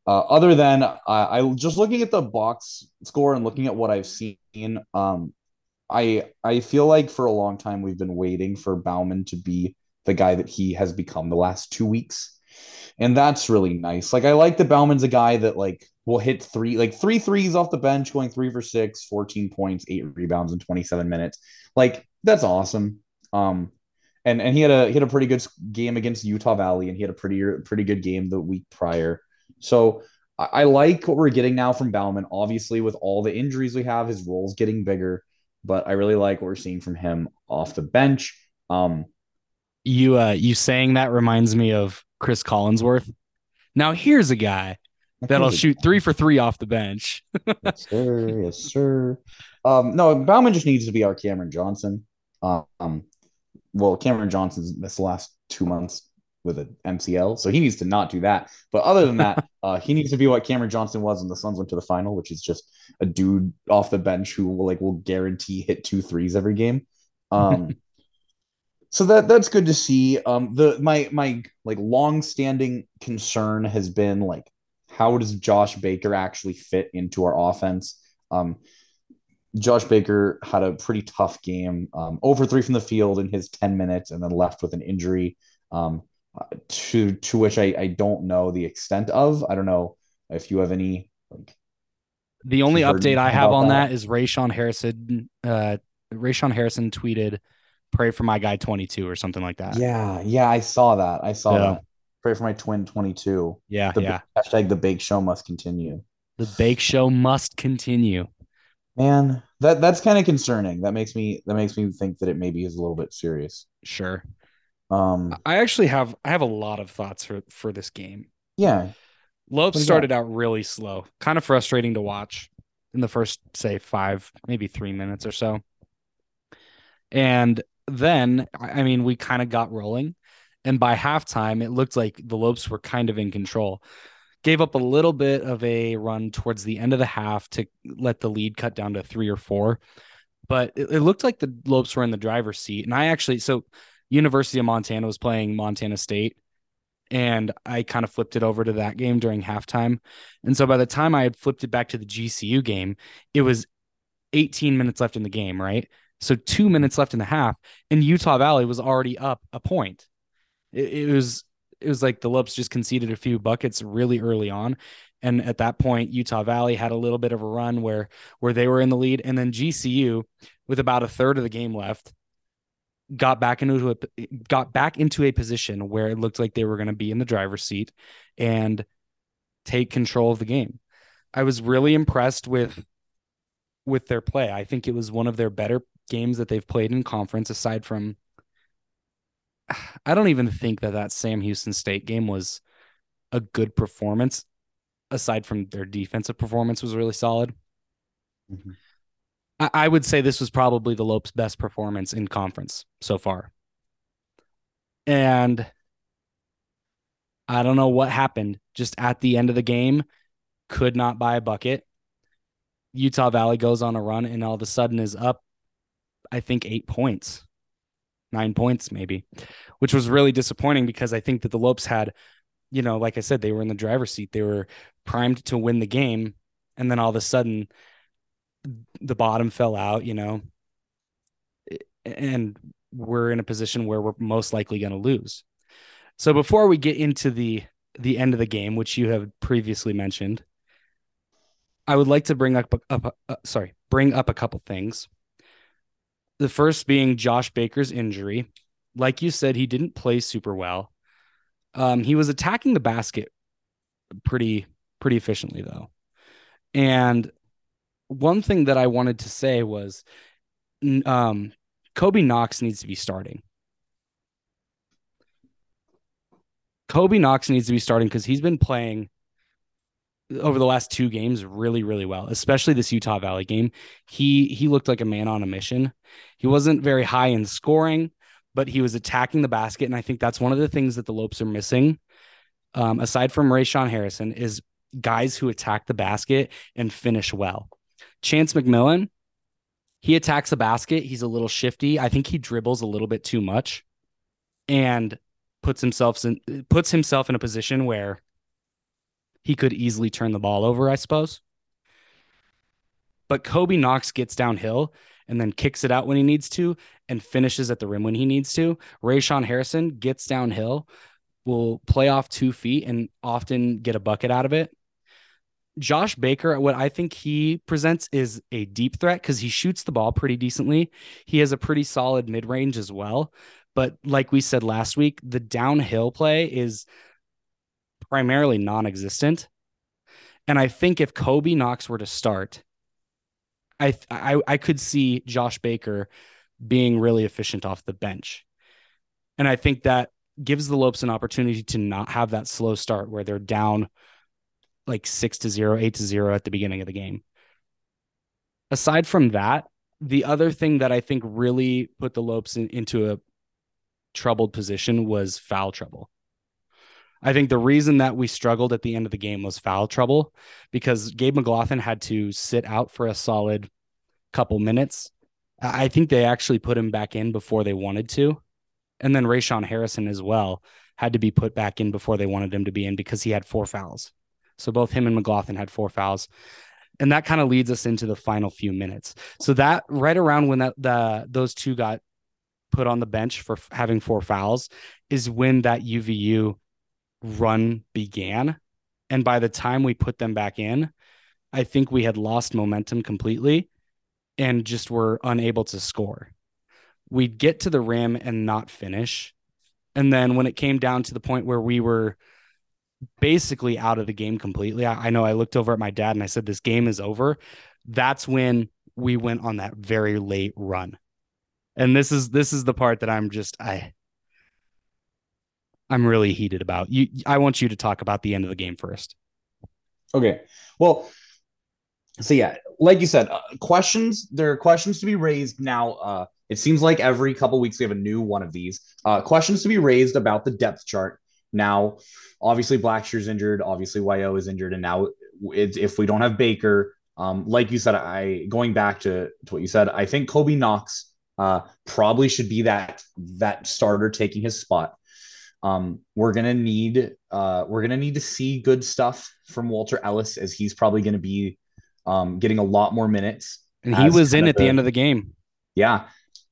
uh, other than uh, I just looking at the box score and looking at what I've seen um I I feel like for a long time we've been waiting for Baumann to be the guy that he has become the last two weeks. And that's really nice. Like I like that Baumann's a guy that like will hit three like three threes off the bench, going three for six, 14 points, eight rebounds in 27 minutes. Like that's awesome. Um and and he had a he had a pretty good game against Utah Valley and he had a pretty pretty good game the week prior. So I, I like what we're getting now from Baumann. Obviously, with all the injuries we have, his role's getting bigger, but I really like what we're seeing from him off the bench. Um You uh you saying that reminds me of Chris Collinsworth. Now here's a guy that'll shoot three for three off the bench. yes, *laughs* sir. Yes, sir. Um, no, Baumann just needs to be our Cameron Johnson. Um, well, Cameron Johnson's this last two months with an MCL, so he needs to not do that. But other than that, *laughs* uh, he needs to be what Cameron Johnson was when the Suns went to the final, which is just a dude off the bench who will like will guarantee hit two threes every game. Um, *laughs* so that that's good to see. Um, the my my like long standing concern has been like how does Josh Baker actually fit into our offense? Um, Josh Baker had a pretty tough game, um, over three from the field in his 10 minutes and then left with an injury um, to, to which I, I don't know the extent of. I don't know if you have any like. The only update I have on that, that is Rayshon Harrison. Uh, Rayshon Harrison tweeted, "Pray for my guy 22" or something like that. Yeah, yeah, I saw that. I saw yeah. that. Pray for my twin 22. Yeah, the, yeah. Hashtag the bake show must continue. The bake show must continue. Man, that that's kind of concerning. That makes me that makes me think that it maybe is a little bit serious. Sure. Um, I actually have I have a lot of thoughts for for this game. Yeah. Lopes started out really slow, kind of frustrating to watch in the first say five, maybe three minutes or so. And then, I mean, we kind of got rolling. And by halftime, it looked like the Lopes were kind of in control gave up a little bit of a run towards the end of the half to let the lead cut down to three or four. But it, it looked like the Lopes were in the driver's seat. And I actually, so University of Montana was playing Montana State. And I kind of flipped it over to that game during halftime. And so by the time I had flipped it back to the GCU game, it was 18 minutes left in the game, right? So two minutes left in the half, and Utah Valley was already up a point. It, it was it was like the Lopes just conceded a few buckets really early on. And at that point, Utah Valley had a little bit of a run where where they were in the lead. And then GCU, with about a third of the game left, got back into a got back into a position where it looked like they were going to be in the driver's seat and take control of the game. I was really impressed with with their play. I think it was one of their better games that they've played in conference aside from *sighs* I don't even think that that Sam Houston State game was a good performance. Aside from their defensive performance was really solid. Mm-hmm. I, I would say this was probably the Lopes' best performance in conference so far. And I don't know what happened. Just at the end of the game, could not buy a bucket. Utah Valley goes on a run and all of a sudden is up, I think, eight points nine points maybe, which was really disappointing because I think that the Lopes had, you know, like I said, they were in the driver's seat. They were primed to win the game. And then all of a sudden the bottom fell out, you know, and we're in a position where we're most likely going to lose. So before we get into the the end of the game, which you have previously mentioned, I would like to bring up, up uh, sorry, bring up a couple things. The first being Josh Baker's injury. Like you said, he didn't play super well. Um, he was attacking the basket pretty pretty efficiently though. And one thing that I wanted to say was um, Kobe Knox needs to be starting. Kobe Knox needs to be starting because he's been playing over the last two games really really well especially this utah valley game. He he looked like a man on a mission. He wasn't very high in scoring but he was attacking the basket. And i think that's one of the things that the lopes are missing um, aside from Rayshon harrison is guys who attack the basket and finish well. Chance mcmillan he attacks the basket. He's a little shifty. I think he dribbles a little bit too much and puts himself in puts himself in a position where he could easily turn the ball over, I suppose. But Kobe Knox gets downhill and then kicks it out when he needs to and finishes at the rim when he needs to. Rayshon Harrison gets downhill, will play off two feet and often get a bucket out of it. Josh Baker, what I think he presents is a deep threat because he shoots the ball pretty decently. He has a pretty solid mid range as well. But like we said last week, the downhill play is primarily non-existent. And I think if Kobe Knox were to start, I I I could see Josh Baker being really efficient off the bench. And I think that gives the Lopes an opportunity to not have that slow start where they're down like six to zero, eight to zero at the beginning of the game. Aside from that, the other thing that I think really put the Lopes in, into a troubled position was foul trouble. I think the reason that we struggled at the end of the game was foul trouble because Gabe McGlothan had to sit out for a solid couple minutes. I think they actually put him back in before they wanted to. And then Rayshon Harrison as well had to be put back in before they wanted him to be in because he had four fouls. So both him and McGlothan had four fouls. And that kind of leads us into the final few minutes. So that right around when that the those two got put on the bench for having four fouls is when that UVU run began. And by the time we put them back in, I think we had lost momentum completely and just were unable to score. We'd get to the rim and not finish. And then when it came down to the point where we were basically out of the game completely, I, I know I looked over at my dad and I said, This game is over. That's when we went on that very late run. And this is this is the part that I'm just I I'm really heated about. You I want you to talk about the end of the game first. Okay. Well, so yeah, like you said, uh, questions. There are questions to be raised now. Uh, it seems like every couple weeks we have a new one of these. Uh, questions to be raised about the depth chart. Now, obviously Blacksher's injured. Obviously Yo is injured, and now if we don't have Baker, um, like you said, I going back to, to what you said, I think Kobe Knox uh, probably should be that that starter taking his spot. Um, we're gonna need uh, we're gonna need to see good stuff from Walter Ellis as he's probably gonna be um, getting a lot more minutes. And he was in at the, end of the game. Yeah.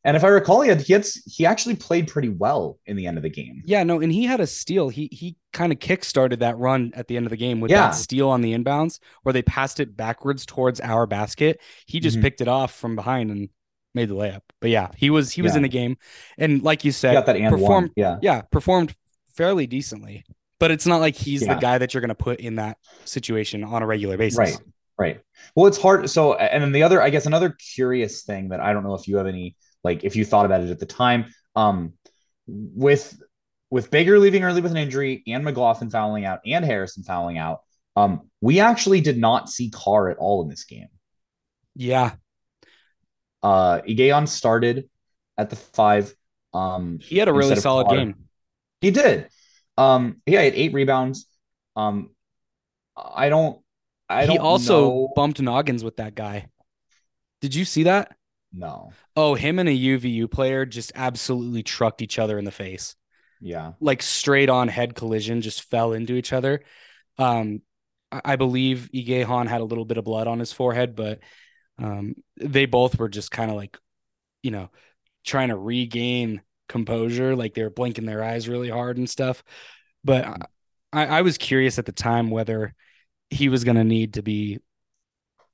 And if I recall, he had, he had he actually played pretty well in the end of the game. Yeah, no, and he had a steal. He he kind of kick-started that run at the end of the game with yeah. that steal on the inbounds where they passed it backwards towards our basket. He just mm-hmm. picked it off from behind and made the layup. But yeah, he was he was yeah. in the game, and like you said, got that and performed. One. Yeah, yeah, performed fairly decently. But it's not like he's yeah. the guy that you're going to put in that situation on a regular basis. Right. Right. Well, it's hard. So, and then the other, I guess, another curious thing that I don't know if you have any, like, if you thought about it at the time, um, with with Baker leaving early with an injury and McGlothan fouling out and Harrison fouling out, um, we actually did not see Carr at all in this game. Yeah. Uh, Igiehon started at the five. Um, he had a really solid Carr. game. He did. Um, yeah, he had eight rebounds. Um, I don't. I he don't also know. bumped noggins with that guy. Did you see that? No. Oh, him and a UVU player just absolutely trucked each other in the face. Yeah. Like straight on head collision, just fell into each other. Um, I believe Ige had a little bit of blood on his forehead, but um, they both were just kind of like, you know, trying to regain composure. Like they were blinking their eyes really hard and stuff. But I, I was curious at the time whether he was going to need to be,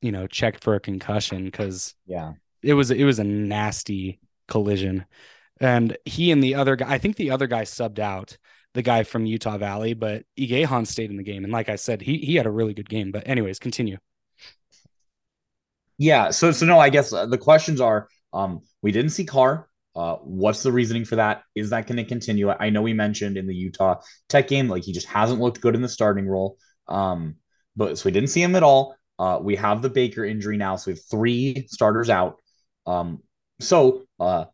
you know, checked for a concussion because yeah, it was it was a nasty collision, and he and the other guy, I think the other guy subbed out the guy from Utah Valley, but Igiehon stayed in the game, and like I said, he he had a really good game. But anyways, continue. Yeah, so so no, I guess uh, the questions are: um, we didn't see Carr. Uh, what's the reasoning for that? Is that going to continue? I know we mentioned in the Utah Tech game, like he just hasn't looked good in the starting role. Um, but so we didn't see him at all. Uh, we have the Baker injury now, so we have three starters out. Um, so uh,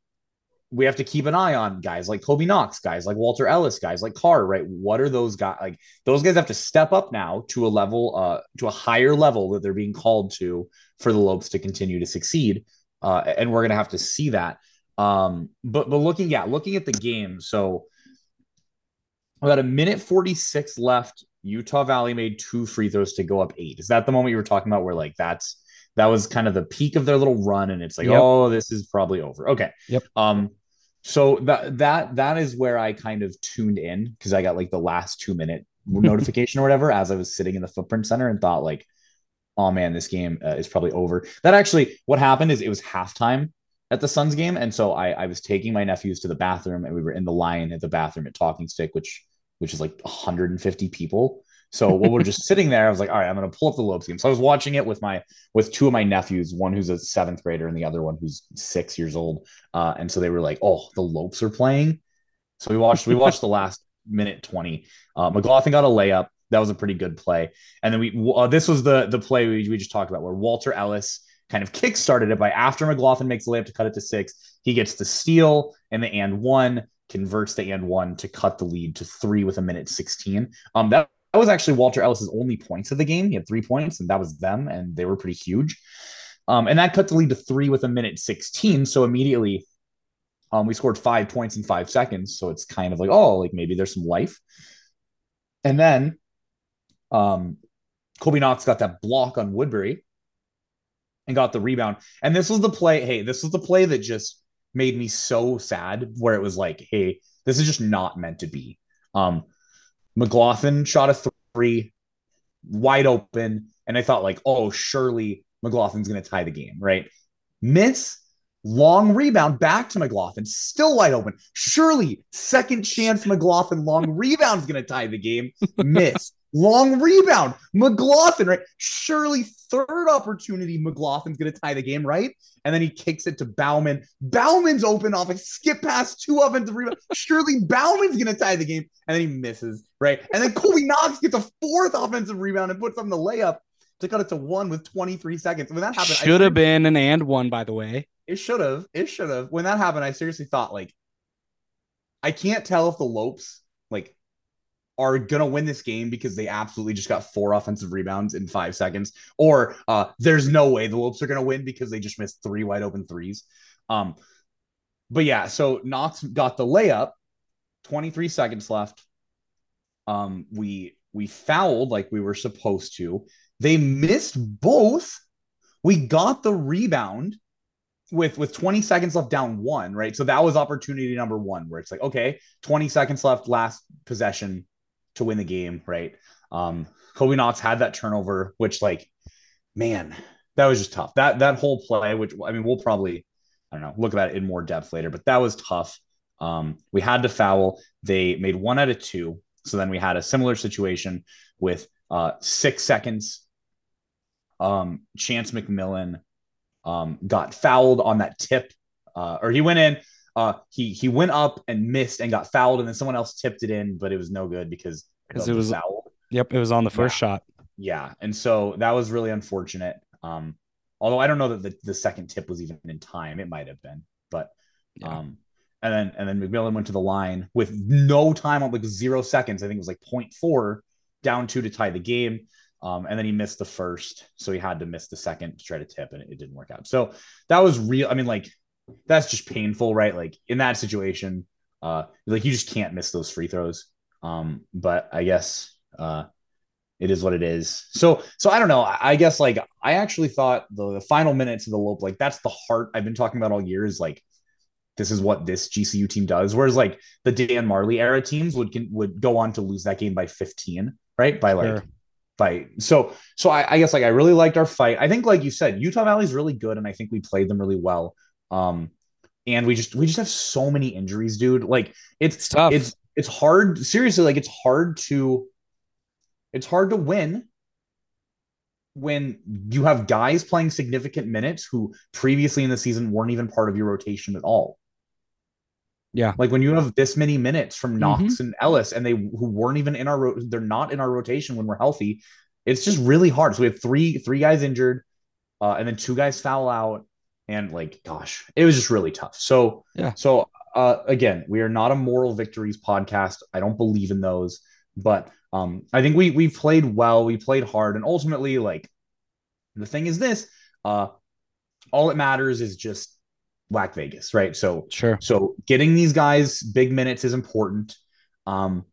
we have to keep an eye on guys like Kobe Knox, guys like Walter Ellis, guys like Carr, right? What are those guys like? Those guys have to step up now to a level, uh, to a higher level that they're being called to for the Lopes to continue to succeed. Uh, and we're gonna have to see that. Um, but but looking at looking at the game, so about a minute 46 left. Utah Valley made two free throws to go up eight. Is that the moment you were talking about where like that's that was kind of the peak of their little run and it's like, yep. oh, this is probably over. Okay. Yep. Um, so that that that is where I kind of tuned in because I got like the last two minute *laughs* notification or whatever as I was sitting in the footprint center and thought like, oh man, this game uh, is probably over. That actually, what happened is it was halftime at the Suns game, and so I I was taking my nephews to the bathroom, and we were in the line at the bathroom at Talking Stick, which which is like 150 people. So we're just sitting there, I was like, all right, I'm gonna pull up the Lopes game. So I was watching it with my with two of my nephews, one who's a seventh grader and the other one who's six years old. Uh, and so they were like, oh, the Lopes are playing. So we watched we watched the last minute 20. Uh, McGlothan got a layup. That was a pretty good play. And then we uh, this was the the play we, we just talked about where Walter Ellis kind of kick started it by after McGlothan makes a layup to cut it to six. He gets the steal and the and one. converts the and one to cut the lead to three with a minute 16. Um, that, that was actually Walter Ellis's only points of the game. He had three points, and that was them, and they were pretty huge. Um, and that cut the lead to three with a minute 16. So immediately um, we scored five points in five seconds. So it's kind of like, oh, like maybe there's some life. And then um, Kobe Knox got that block on Woodbury and got the rebound. And this was the play. Hey, this was the play that just made me so sad where it was like, hey, this is just not meant to be. Um, McGlothan shot a three wide open. And I thought, like, oh, surely McGlothan's going to tie the game, right? Miss, long rebound back to McGlothan, still wide open. Surely, second chance McGlothan, long rebound is going to tie the game. Miss, long rebound. McGlothan, right? Surely, third opportunity, McGlothan's going to tie the game, right? And then he kicks it to Baumann. Baumann's open off a skip past two offensive rebounds. Surely Baumann's going to tie the game. And then he misses, right? And then Kobe Knox gets a fourth offensive rebound and puts on the layup to cut it to one with 23 seconds. When that happened, should have been an and one, by the way. It should have. It should have. When that happened, I seriously thought like, I can't tell if the Lopes like are gonna win this game because they absolutely just got four offensive rebounds in five seconds, or uh, there's no way the Wolves are gonna win because they just missed three wide open threes. Um, but yeah, so Knox got the layup, 23 seconds left. Um, we we fouled like we were supposed to. They missed both. We got the rebound with with 20 seconds left down one, right? So that was opportunity number one, where it's like, okay, 20 seconds left, last possession to win the game, right? Um, Kobe Knox had that turnover, which like, man, that was just tough. That that whole play, which I mean, we'll probably, I don't know, look at it in more depth later, but that was tough. Um, we had to foul. They made one out of two. So then we had a similar situation with uh, six seconds um, Chance McMillan um, got fouled on that tip, uh, or he went in. Uh, he he went up and missed and got fouled, and then someone else tipped it in, but it was no good because because it was foul. Yep, it was on the first yeah. shot. Yeah, and so that was really unfortunate. Um, although I don't know that the, the second tip was even in time. It might have been, but yeah. um, and then and then McMillan went to the line with no time on like zero seconds. I think it was like 0.4 down two to tie the game. Um, and then he missed the first, so he had to miss the second to try to tip, and it, it didn't work out. So that was real. I mean, like that's just painful, right? Like in that situation, uh, like you just can't miss those free throws. Um, but I guess uh, it is what it is. So, so I don't know. I, I guess like I actually thought the, the final minutes of the lope, like that's the heart I've been talking about all year. Is like this is what this GCU team does. Whereas like the Dan Majerle era teams would can, would go on to lose that game by 15, right? By like sure fight. So so I, I, guess like I really liked our fight. I think like you said, Utah Valley's really good, and I think we played them really well. Um, and we just we just have so many injuries, dude. Like it's, it's tough. It's it's hard. Seriously, like it's hard to it's hard to win when you have guys playing significant minutes who previously in the season weren't even part of your rotation at all. Yeah. Like when you have this many minutes from Knox mm-hmm. and Ellis and they who weren't even in our ro- they're not in our rotation when we're healthy. It's just really hard. So we have three three guys injured uh, and then two guys foul out and like gosh, it was just really tough. So yeah. So uh, again, we are not a moral victories podcast. I don't believe in those, but um I think we we played well, we played hard and ultimately like the thing is this, uh all it matters is just WAC Vegas, right? So sure. So getting these guys big minutes is important. Um,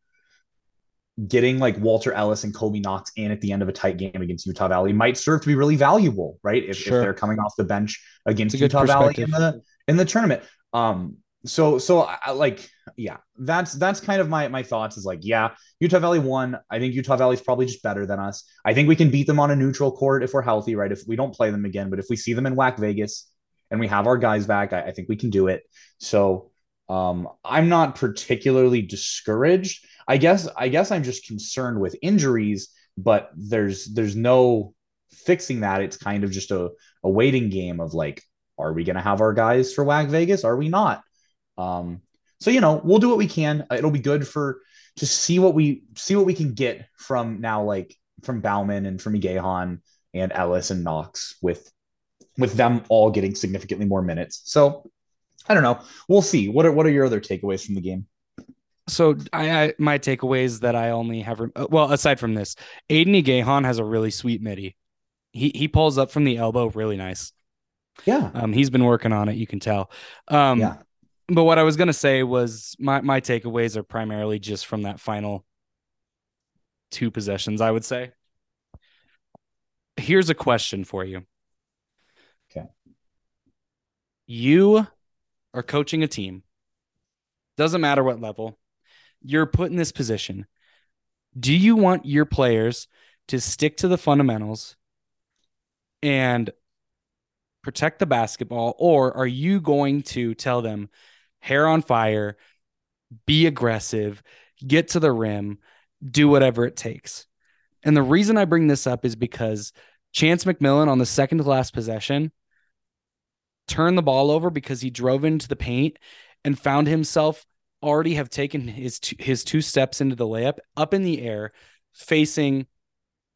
getting like Walter Ellis and Kobe Knox in at the end of a tight game against Utah Valley might serve to be really valuable, right? If, sure. if they're coming off the bench against Utah Valley in the in the tournament. Um, so so I, like yeah, that's that's kind of my my thoughts is like yeah, Utah Valley won. I think Utah Valley's probably just better than us. I think we can beat them on a neutral court if we're healthy, right? If we don't play them again, but if we see them in WAC Vegas, and we have our guys back, I, I think we can do it. So um, I'm not particularly discouraged. I guess I guess I'm just concerned with injuries, but there's there's no fixing that. It's kind of just a, a waiting game of like, are we gonna have our guys for WAC Vegas? Are we not? Um, so you know, we'll do what we can. It'll be good for to see what we see what we can get from now, like from Baumann and from Igiehon and Ellis and Knox with with them all getting significantly more minutes. So I don't know. We'll see. What are what are your other takeaways from the game? So I, I my takeaways that I only have uh, well aside from this, Aidan Igiehon has a really sweet midi. He he pulls up from the elbow really nice. Yeah. Um, he's been working on it. You can tell. Um, yeah. But what I was gonna say was my my takeaways are primarily just from that final two possessions. I would say. Here's a question for you. Okay. You are coaching a team. Doesn't matter what level. You're put in this position. Do you want your players to stick to the fundamentals and protect the basketball, or are you going to tell them hair on fire, be aggressive, get to the rim, do whatever it takes? And the reason I bring this up is because Chance McMillan on the second to last possession turned the ball over because he drove into the paint and found himself already have taken his two, his two steps into the layup up in the air facing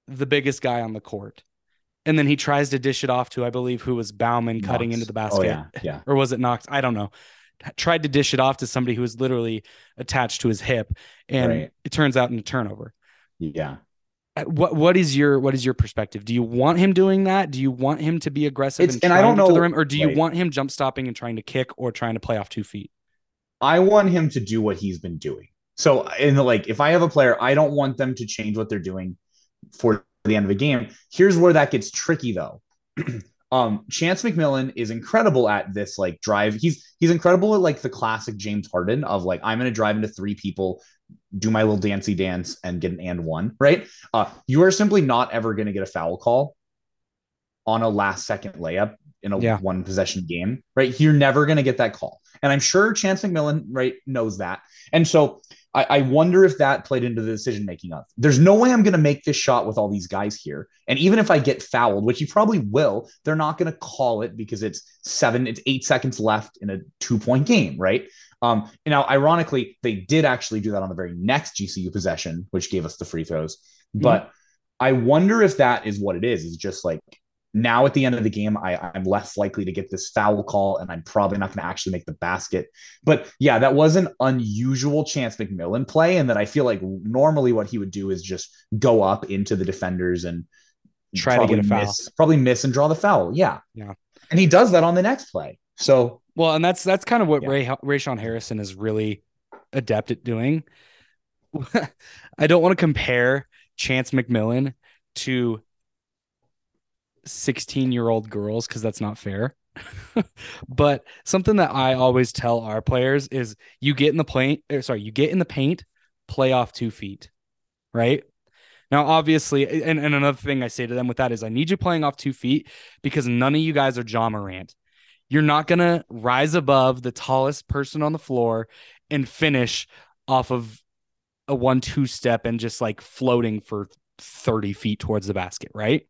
the biggest guy on the court. And then he tries to dish it off to, I believe, who was Baumann Knox. cutting into the basket. Oh, yeah. yeah. *laughs* Or was it Knox? I don't know. Tried to dish it off to somebody who was literally attached to his hip. And right. it turns out in a turnover. Yeah. Uh, what what is your what is your perspective? Do you want him doing that? Do you want him to be aggressive it's, and, and I don't know the rim, or do you want him jump stopping and trying to kick or trying to play off two feet? I want him to do what he's been doing. So in the like, if I have a player, I don't want them to change what they're doing for the end of the game. Here's where that gets tricky though. *clears throat* um, Chance McMillan is incredible at this like drive. He's he's incredible at like the classic James Harden of like I'm gonna drive into three people, do my little dancey dance and get an and one, right? Uh, you are simply not ever gonna get a foul call on a last second layup in a yeah. one possession game, right? You're never going to get that call. And I'm sure Chance McMillan, right, knows that. And so I, I wonder if that played into the decision making of there's no way I'm going to make this shot with all these guys here. And even if I get fouled, which you probably will, they're not going to call it because it's seven, it's eight seconds left in a two point game, right? Um, now, ironically, they did actually do that on the very next GCU possession, which gave us the free throws. Mm-hmm. But I wonder if that is what it is. Is just like now at the end of the game, I, I'm less likely to get this foul call, and I'm probably not going to actually make the basket. But yeah, that was an unusual Chance McMillan play, and that I feel like normally what he would do is just go up into the defenders and try to get a foul, miss, probably miss and draw the foul. Yeah, yeah, and he does that on the next play. So well, and that's that's kind of what yeah. Ray Rayshon Harrison is really adept at doing. *laughs* I don't want to compare Chance McMillan to 16 year old girls because that's not fair. *laughs* but something that I always tell our players is you get in the paint, er, sorry, you get in the paint, play off two feet, right? Now, obviously, and, and another thing I say to them with that is I need you playing off two feet because none of you guys are Ja Morant. You're not going to rise above the tallest person on the floor and finish off of a one two step and just like floating for 30 feet towards the basket, right?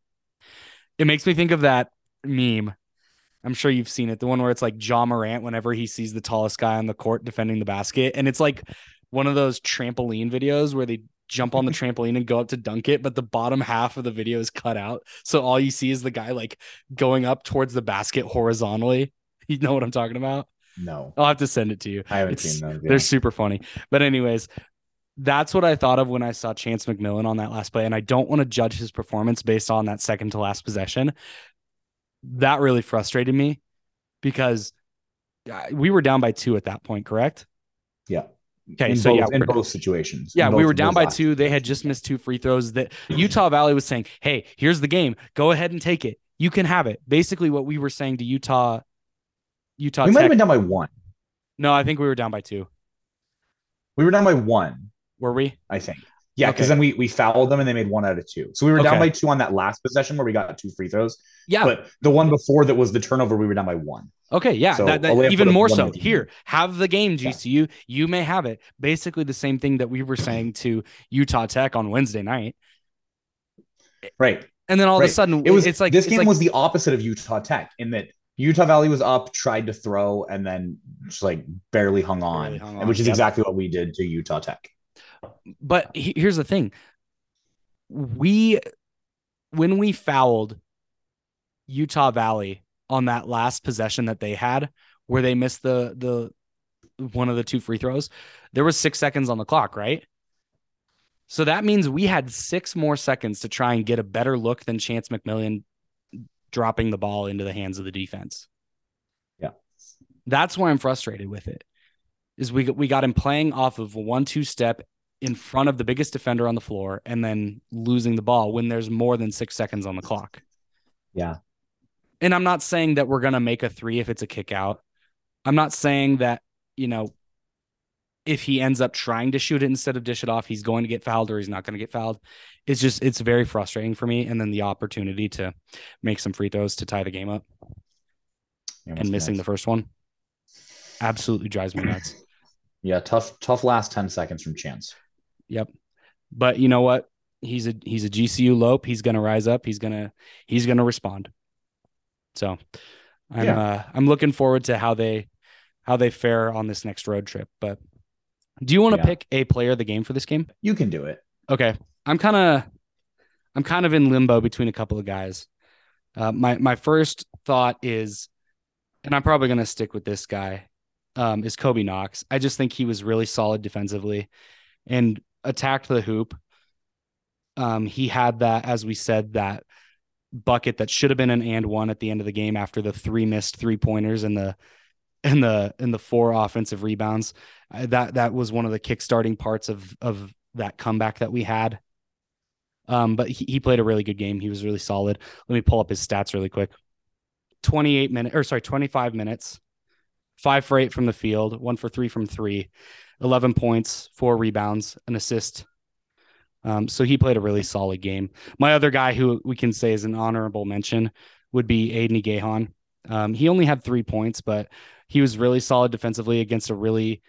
It makes me think of that meme. I'm sure you've seen it. The one where it's like Ja Morant whenever he sees the tallest guy on the court defending the basket. And it's like one of those trampoline videos where they jump on the *laughs* trampoline and go up to dunk it, but the bottom half of the video is cut out. So all you see is the guy like going up towards the basket horizontally. *laughs* You know what I'm talking about? No. I'll have to send it to you. I haven't it's, seen those. Yeah. They're super funny. But anyways, that's what I thought of when I saw Chance McMillan on that last play. And I don't want to judge his performance based on that second to last possession. That really frustrated me because uh, we were down by two at that point, correct? Yeah. Okay, in so both, yeah, in both situations. Yeah, both, we were down by two. They had just missed two free throws. That Utah Valley was saying, "Hey, here's the game. Go ahead and take it. You can have it." Basically, what we were saying to Utah, Utah. We Tech, might have been down by one. No, I think we were down by two. We were down by one. Were we? I think. Yeah, because okay. then we we fouled them and they made one out of two. So we were okay. down by two on that last possession where we got two free throws. Yeah. But the one before that was the turnover, we were down by one. Okay, yeah, so that, that, even more so. Here, have the game, GCU. Yeah. You may have it. Basically, the same thing that we were saying to Utah Tech on Wednesday night. Right. And then all right. of a sudden, it was it's like this game like, was the opposite of Utah Tech in that Utah Valley was up, tried to throw, and then just like barely hung on, barely hung on. which is exactly what we did to Utah Tech. But he, here's the thing. We when we fouled Utah Valley on that last possession that they had, where they missed the the one of the two free throws, there was six seconds on the clock, right? So that means we had six more seconds to try and get a better look than Chance McMillan dropping the ball into the hands of the defense. Yeah. That's why I'm frustrated with it. Is we we got him playing off of a one-two step in front of the biggest defender on the floor and then losing the ball when there's more than 6 seconds on the clock. Yeah. And I'm not saying that we're going to make a 3 if it's a kick out. I'm not saying that, you know, if he ends up trying to shoot it instead of dish it off, he's going to get fouled or he's not going to get fouled. It's just it's very frustrating for me. And then the opportunity to make some free throws to tie the game up and missing nice. the first one absolutely drives me nuts. *clears throat* Yeah, tough, tough last 10 seconds from chance. Yep. But you know what? He's a he's a GCU lope. He's gonna rise up. He's gonna he's gonna respond. So I'm Yeah. uh I'm looking forward to how they how they fare on this next road trip. But do you want to Yeah. pick a player of the game for this game? You can do it. Okay. I'm kind of I'm kind of in limbo between a couple of guys. Uh, my my first thought is, and I'm probably gonna stick with this guy, um, is Kobe Knox. I just think he was really solid defensively and attacked the hoop. Um, he had that, as we said, that bucket that should have been an and one at the end of the game after the three missed three pointers and the and the and the four offensive rebounds. Uh, that that was one of the kickstarting parts of of that comeback that we had. Um, but he, he played a really good game. He was really solid. Let me pull up his stats really quick. 28 minutes, or sorry, 25 minutes, five for eight from the field, one for three from three, 11 points, four rebounds, an assist. Um, so he played a really solid game. My other guy who we can say is an honorable mention would be Aidan Igiehon. Um, he only had three points, but he was really solid defensively against a really,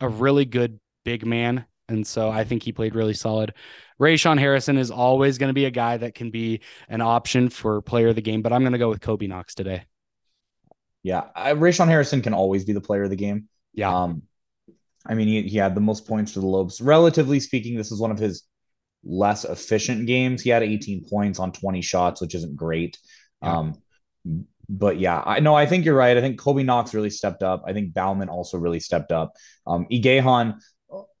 a really good big man. And so I think he played really solid. Rayshon Harrison is always going to be a guy that can be an option for player of the game, but I'm going to go with Kobe Knox today. Yeah. I, Rayshon Harrison can always be the player of the game. Yeah. Um, I mean, he, he had the most points for the Lopes. Relatively speaking, this is one of his less efficient games. He had 18 points on 20 shots, which isn't great. Yeah. Um, but yeah, I know. I think you're right. I think Kobe Knox really stepped up. I think Baumann also really stepped up. Um, Igiehon,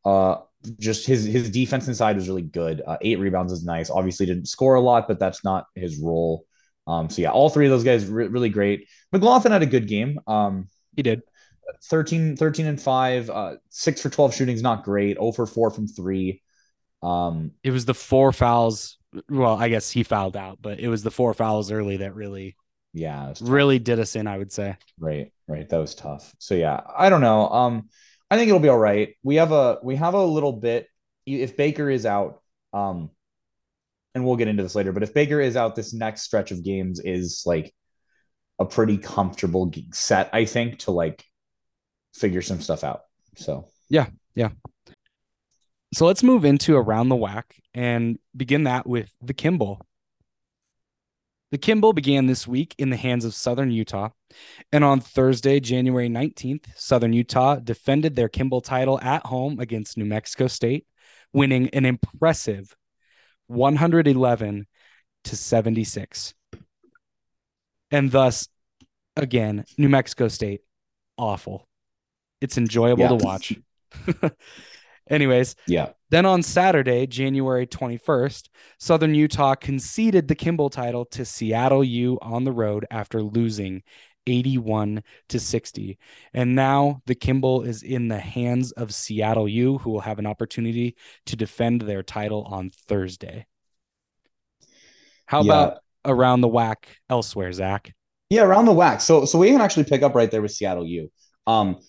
uh, just his his defense inside was really good. Uh, eight rebounds is nice. Obviously, didn't score a lot, but that's not his role. Um, so yeah, all three of those guys re- really great. McGlothan had a good game. Um, he did. 13, 13 and five, uh, six for 12 shooting is not great. 0 for four from three. Um, It was the four fouls. Well, I guess he fouled out, but it was the four fouls early that really, yeah, it was tough. really did us in, I would say. right, right. That was tough. So yeah, I don't know. Um, I think it'll be all right. We have a we have a little bit. If Baker is out, um, and we'll get into this later, but if Baker is out, this next stretch of games is like a pretty comfortable set, I think, to like figure some stuff out. So yeah, yeah. So let's move into around the WAC and begin that with the Kimball. The Kimball began this week in the hands of Southern Utah. And on Thursday, January 19th, Southern Utah defended their Kimball title at home against New Mexico State, winning an impressive 111 to 76. And thus, again, New Mexico State, awful. It's enjoyable Yeah. to watch. *laughs* Anyways, yeah, then on Saturday, January 21st, Southern Utah conceded the Kimball title to Seattle U on the road after losing 81 to 60. And now the Kimball is in the hands of Seattle U, who will have an opportunity to defend their title on Thursday. How Yeah. about around the WAC elsewhere, Zach? Yeah, around the WAC. So so we can actually pick up right there with Seattle U. Um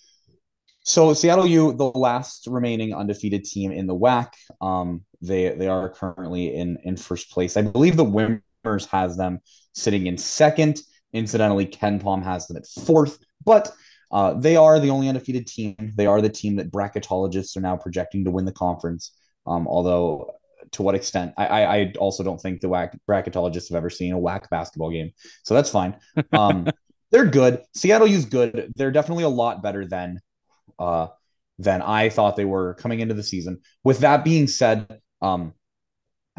so Seattle U, the last remaining undefeated team in the WAC. Um, they they are currently in in first place. I believe the Wimmers has them sitting in second. Incidentally, KenPom has them at fourth, but uh, they are the only undefeated team. They are the team that bracketologists are now projecting to win the conference. Um, although to what extent, I, I I also don't think the WAC bracketologists have ever seen a WAC basketball game, so that's fine. Um, *laughs* they're good. Seattle U's good. They're definitely a lot better than uh, than I thought they were coming into the season. With that being said, um,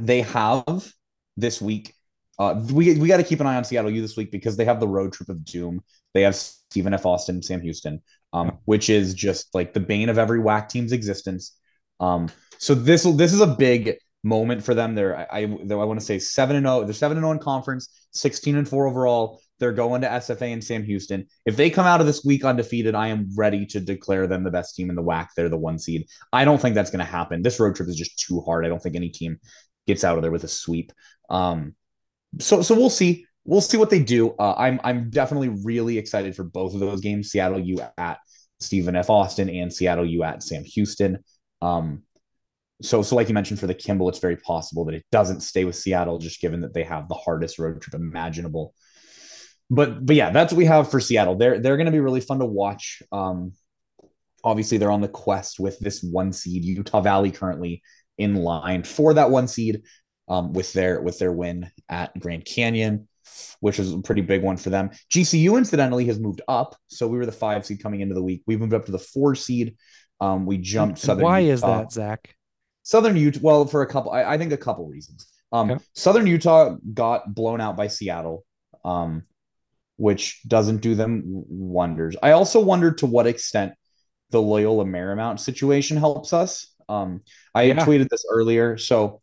they have this week Uh, we we got to keep an eye on Seattle U this week because they have the road trip of doom. They have Stephen F. Austin, Sam Houston, um, which is just like the bane of every WAC team's existence. Um, so this this is a big moment for them. They're I I, I want to say seven and zero. They're seven and zero in conference, sixteen and four overall. They're going to SFA and Sam Houston. If they come out of this week undefeated, I am ready to declare them the best team in the WAC. They're the one seed. I don't think that's going to happen. This road trip is just too hard. I don't think any team gets out of there with a sweep. Um, so so we'll see. We'll see what they do. Uh, I'm I'm definitely really excited for both of those games. Seattle U at Stephen F. Austin and Seattle U at Sam Houston. Um, so so like you mentioned for the Kimball, it's very possible that it doesn't stay with Seattle, just given that they have the hardest road trip imaginable. But but yeah, that's what we have for Seattle. They're they're going to be really fun to watch. Um, obviously, they're on the quest with this one seed. Utah Valley currently in line for that one seed um, with their with their win at Grand Canyon, which is a pretty big one for them. GCU incidentally has moved up, so we were the five seed coming into the week. We moved up to the four seed. Um, we jumped. Southern why Utah. is that, Zach? Southern Utah. Well, for a couple, I, I think a couple reasons. Um, okay. Southern Utah got blown out by Seattle, um, which doesn't do them wonders. I also wonder to what extent the Loyola Marymount situation helps us. Um, I yeah. tweeted this earlier. So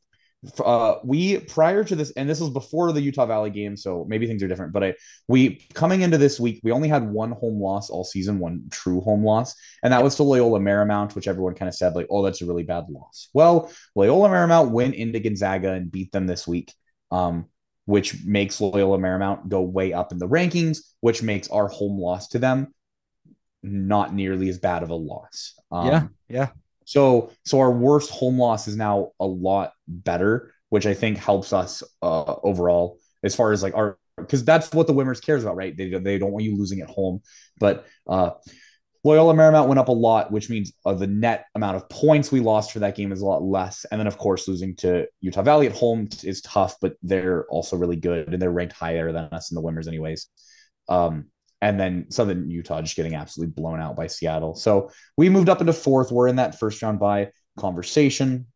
uh, we prior to this, and this was before the Utah Valley game, so maybe things are different. But I we coming into this week, we only had one home loss all season, one true home loss, and that was to Loyola Marymount, which everyone kind of said like, oh, that's a really bad loss. Well, Loyola Marymount went into Gonzaga and beat them this week, um, which makes Loyola Marymount go way up in the rankings, which makes our home loss to them not nearly as bad of a loss. Um, yeah, yeah. So so our worst home loss is now a lot better, which I think helps us uh, overall as far as like our because that's what the Wimmers cares about, right? They they don't want you losing at home, but uh, Loyola Marymount went up a lot, which means uh, the net amount of points we lost for that game is a lot less. And then, of course, losing to Utah Valley at home is tough, but they're also really good and they're ranked higher than us in the Wimmers, anyways. Um, and then Southern Utah just getting absolutely blown out bye Seattle. So we moved up into fourth. We're in that first round by conversation.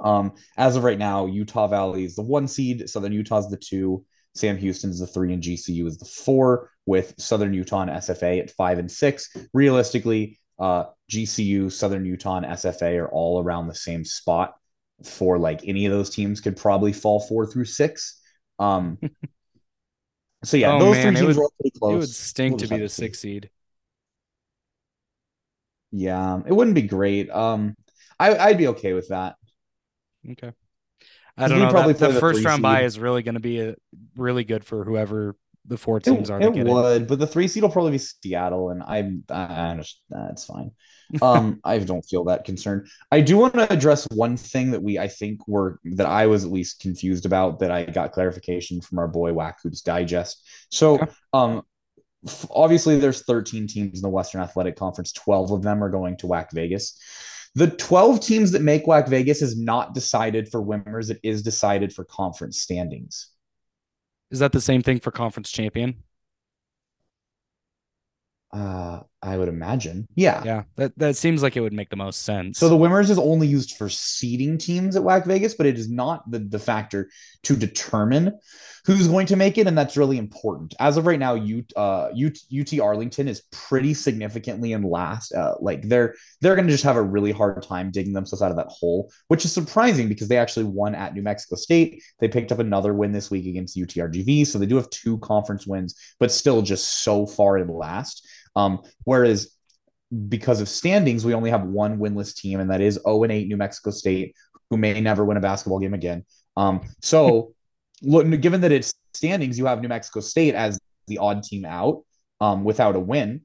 Um, as of right now, Utah Valley is the one seed, Southern Utah is the two, Sam Houston's the three, and GCU is the four, with Southern Utah and SFA at five and six. Realistically, uh, GCU, Southern Utah, and SFA are all around the same spot. For like any of those teams could probably fall four through six. Um, *laughs* So yeah, oh, those man, three teams would, pretty close. It would stink to be the six seed. Yeah, it wouldn't be great. Um, I I'd be okay with that. Okay. I don't know. Probably that, the, the first round bye is really going to be a, really good for whoever the four teams it, are. It would, it. but the three seed will probably be Seattle, and I'm I understand that's fine. *laughs* Um, I don't feel that concerned. I do want to address one thing that we I think were that I was at least confused about that I got clarification from our boy WAC Hoops Digest. So, um, obviously there's 13 teams in the Western Athletic Conference. 12 of them are going to WAC Vegas. The 12 teams that make WAC Vegas is not decided for Wimmers. It is decided for conference standings. Is that the same thing for conference champion? Uh, I would imagine. Yeah. Yeah. That that seems like it would make the most sense. So the Wimmers is only used for seeding teams at WAC Vegas, but it is not the, the factor to determine who's going to make it. And that's really important. As of right now, U, uh, UT, UT Arlington is pretty significantly in last. Uh, like they're they're gonna just have a really hard time digging themselves out of that hole, which is surprising because they actually won at New Mexico State. They picked up another win this week against UTRGV. So they do have two conference wins, but still just so far in last. Um, whereas because of standings, we only have one winless team, and that is 0 and 8 New Mexico State, who may never win a basketball game again. Um, so, *laughs* look, given that it's standings, you have New Mexico State as the odd team out um, without a win.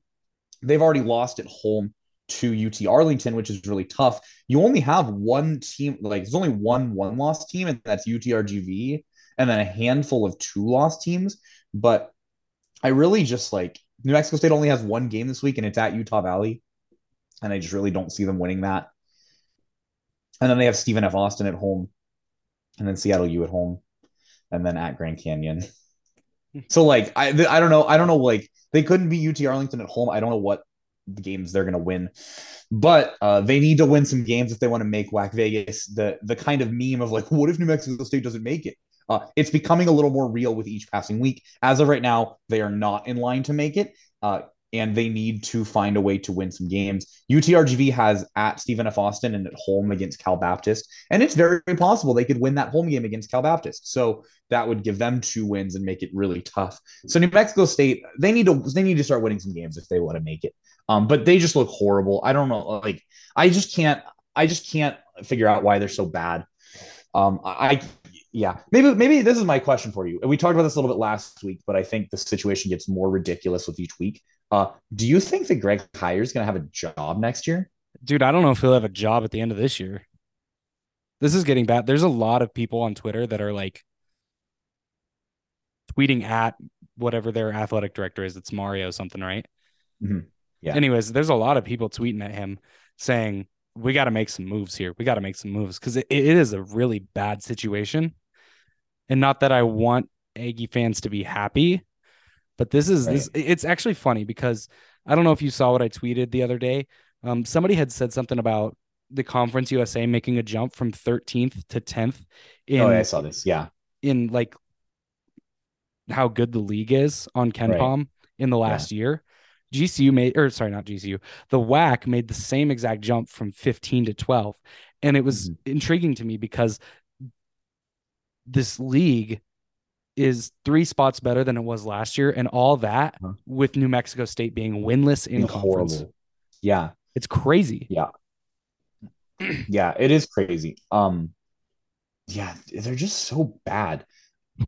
They've already lost at home to UT Arlington, which is really tough. You only have one team, like there's only one one loss team, and that's UTRGV, and then a handful of two loss teams. But I really just like New Mexico State only has one game this week, and it's at Utah Valley, and I just really don't see them winning that. And then they have Stephen F. Austin at home, and then Seattle U at home, and then at Grand Canyon. so like I I don't know I don't know like they couldn't be UT Arlington at home. I don't know what games they're going to win. But uh, they need to win some games if they want to make WAC Vegas the the kind of meme of like, *laughs* what if New Mexico State doesn't make it? Uh, it's becoming a little more real with each passing week. As of right now, they are not in line to make it. Uh, and they need to find a way to win some games. UTRGV has at Stephen F. Austin and at home against Cal Baptist, and it's very possible they could win that home game against Cal Baptist. So that would give them two wins and make it really tough. So New Mexico State, they need to they need to start winning some games if they want to make it. Um, but they just look horrible. I don't know, like I just can't I just can't figure out why they're so bad. Um, I yeah, maybe maybe this is my question for you. And We talked about this a little bit last week, but I think the situation gets more ridiculous with each week. Uh, do you think that Greg Heiar is going to have a job next year? Dude, I don't know if he'll have a job at the end of this year. This is getting bad. There's a lot of people on Twitter that are like tweeting at whatever their athletic director is. It's Mario something, right? Mm-hmm. Yeah. Anyways, there's a lot of people tweeting at him saying, we got to make some moves here. We got to make some moves because it, it is a really bad situation. And not that I want Aggie fans to be happy, but this is right. this. It's actually funny because I don't know if you saw what I tweeted the other day. Um, somebody had said something about the Conference USA making a jump from 13th to 10th. In, oh, I saw this. Yeah, in like how good the league is on KenPom right. in the last yeah. year. GCU made, or sorry, not GCU. The WAC made the same exact jump from 15 to 12, and it was mm-hmm. intriguing to me because this league is three spots better than it was last year, and all that uh-huh. with New Mexico State being winless in conference. Horrible. Yeah, it's crazy. Yeah, *clears throat* yeah, it is crazy. Um, yeah, they're just so bad.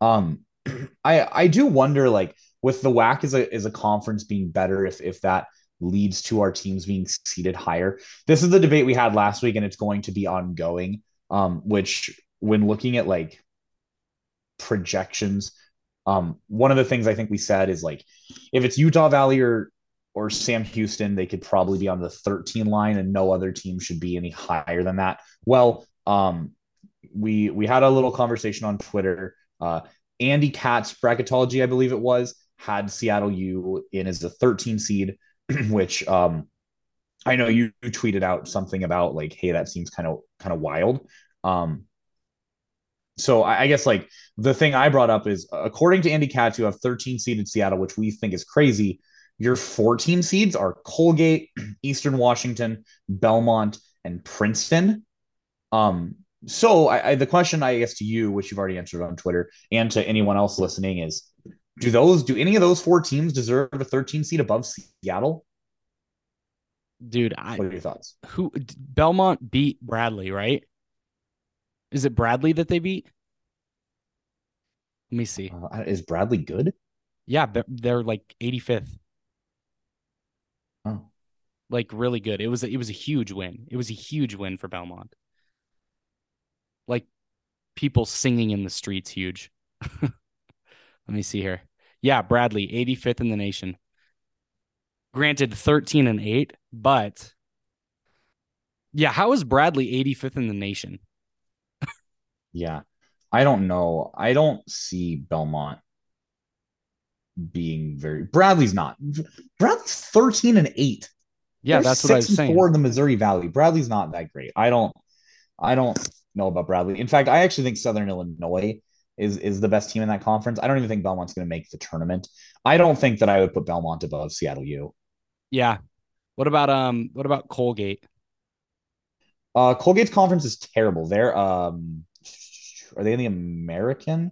Um, *clears throat* I I do wonder like with the WAC as a as a conference being better if if that leads to our teams being seated higher. This is the debate we had last week, and it's going to be ongoing. Um, which when looking at like projections. Um, one of the things I think we said is like if it's Utah Valley or or Sam Houston, they could probably be on the 13 line, and no other team should be any higher than that. Well, um, we we had a little conversation on Twitter. Uh, Andy Katz bracketology, I believe it was, had Seattle U in as a 13 seed, *clears throat* which um, I know you tweeted out something about like, hey, that seems kind of kind of wild. Um, so I, I, guess like the thing I brought up is according to Andy Katz, you have 13 seeded Seattle, which we think is crazy. Your 14 seeds are Colgate, *clears throat* Eastern Washington, Belmont, and Princeton. Um, so I, I, the question I guess to you, which you've already answered on Twitter, and to anyone else listening, is do those do any of those four teams deserve a 13 seed above Seattle? Dude, I, what are your thoughts? Who Belmont beat Bradley, right? Is it Bradley that they beat? Let me see. Uh, is Bradley good? Yeah, they're like 85th. Oh. Like really good. It was a, it was a huge win. It was a huge win for Belmont. Like people singing in the streets huge. *laughs* Let me see here. Yeah, Bradley 85th in the nation. Granted 13 and 8, but yeah, how is Bradley 85th in the nation? Yeah. I don't know. I don't see Belmont being very Bradley's not. Bradley's 13 and 8. Yeah, They're that's what I was saying. Four in the Missouri Valley. Bradley's not that great. I don't I don't know about Bradley. In fact, I actually think Southern Illinois is is the best team in that conference. I don't even think Belmont's going to make the tournament. I don't think that I would put Belmont above Seattle U. Yeah. What about um what about Colgate? Uh Colgate's conference is terrible. They're um are they in the American?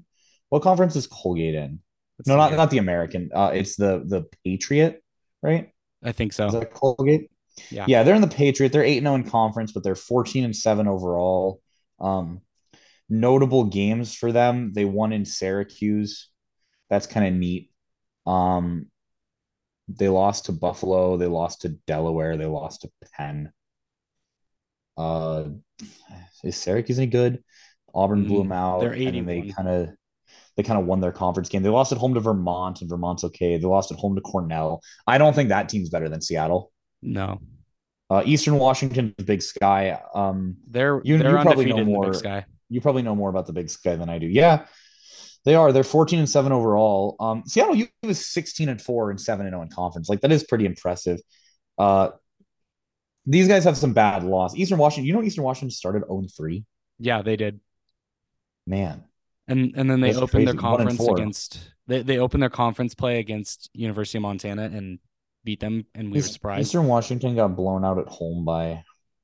What conference is Colgate in? Let's no, not not the American. Uh, it's the the Patriot, right? I think so. Is that Colgate? Yeah, yeah, they're in the Patriot. They're eight zero oh in conference, but they're fourteen and seven overall. Um, notable games for them: they won in Syracuse. That's kind of neat. Um, they lost to Buffalo. They lost to Delaware. They lost to Penn. Uh, is Syracuse any good? Auburn blew mm-hmm. them out. They're and they kind of they kind of won their conference game. They lost at home to Vermont, and Vermont's okay. They lost at home to Cornell. I don't think that team's better than Seattle. No. Uh, Eastern Washington, Big Sky. Um, they're you, they're you probably know more. Big Sky. You probably know more about the Big Sky than I do. Yeah, they are. They're 14 and seven overall. Um, Seattle U is 16 and four and seven and zero in conference. Like that is pretty impressive. Uh, these guys have some bad loss. Eastern Washington. You know, Eastern Washington started 0 3. Yeah, they did man, And and then they opened their crazy. One and conference against they they opened their conference play against University of Montana and beat them, and we were surprised. Eastern Washington got blown out at home by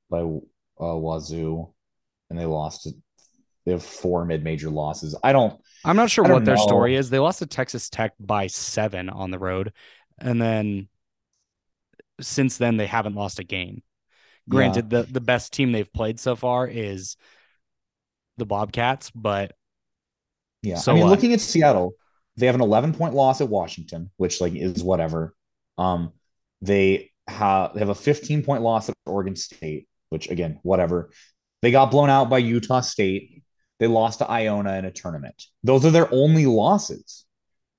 by uh, Wazoo, and they lost it. They have four mid-major losses. I don't. I'm not sure what their story is. They lost to Texas Tech by seven on the road, and then since then they haven't lost a game. Granted, the the best team they've played so far is the Bobcats, but Yeah, So I mean, looking at Seattle, they have an 11 point loss at Washington, which like is whatever. Um, they have they have a 15 point loss at Oregon State, which again, whatever. They got blown out by Utah State. They lost to Iona in a tournament. Those are their only losses.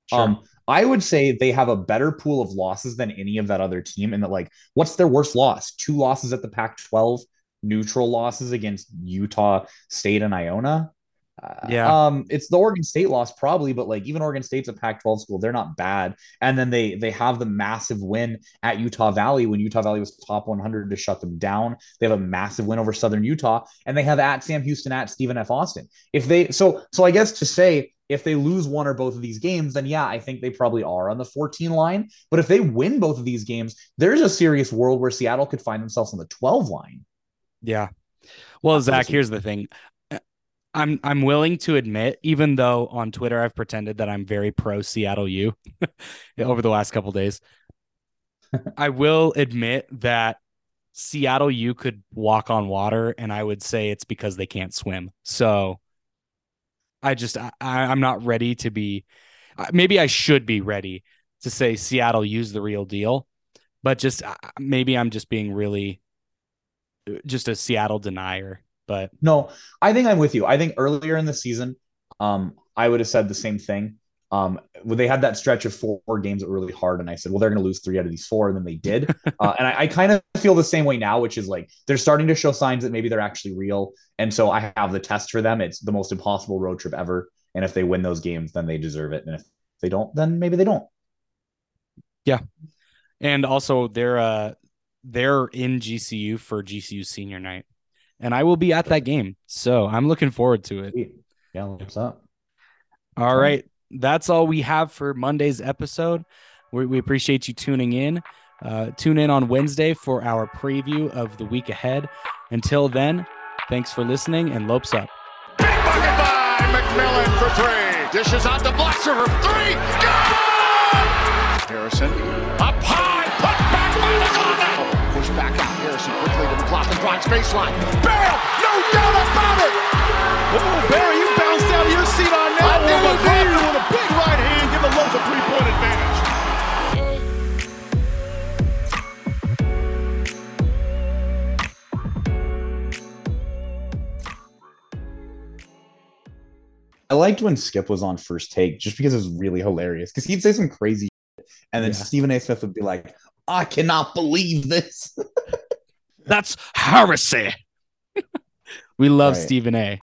sure. Um, I would say they have a better pool of losses than any of that other team. And that, like, what's their worst loss? Two losses at the Pac 12, neutral losses against Utah State and Iona. Uh, Yeah. Um, it's the Oregon State loss, probably, but like, even Oregon State's a Pac 12 school. They're not bad. And then they they have the massive win at Utah Valley when Utah Valley was top 100 to shut them down. They have a massive win over Southern Utah, and they have at Sam Houston at Stephen F. Austin. If they so so I guess to say if they lose one or both of these games, then yeah, I think they probably are on the 14 line. But if they win both of these games, there's a serious world where Seattle could find themselves on the 12 line. Yeah. Well, Zach, here's the thing. I'm I'm willing to admit, even though on Twitter I've pretended that I'm very pro Seattle U *laughs* over the last couple days, I will admit that Seattle U could walk on water, and I would say it's because they can't swim. So I just I, I'm not ready to be. uh, Maybe I should be ready to say Seattle use the real deal, but just uh, maybe I'm just being really uh, just a Seattle denier. But No, I think I'm with you. I think earlier in the season, um, I would have said the same thing. Um, when they had that stretch of four, games that were really hard, and I said, well, they're going to lose three out of these four, and then they did. *laughs* uh, and I, I kind of feel the same way now, which is like they're starting to show signs that maybe they're actually real. And so I have the test for them. It's the most impossible road trip ever. And if they win those games, then they deserve it. And if they don't, then maybe they don't. Yeah, and also they're uh they're in GCU for GCU senior night. And I will be at that game. So I'm looking forward to it. Yeah, what's up? All right. That's all we have for Monday's episode. We, we appreciate you tuning in. Uh, tune in on Wednesday for our preview of the week ahead. Until then, thanks for listening and Lopes up. Big bucket by McMillan for three. Dishes out to Blacksher for three. Good! Harrison up high, put back by Lozano. Push back out. Harrison quickly to McGlothan, drives baseline. Bale, no doubt about it. Oh, Barry, you bounced out of your seat on that I one. did McGlothan with a big right hand, give the Lopes a three-point advantage. I liked when Skip was on first take just because it was really hilarious because he'd say some crazy shit, and then Yeah. Stephen A. Smith would be like, I cannot believe this. That's heresy. *laughs* we love Right. Stephen A.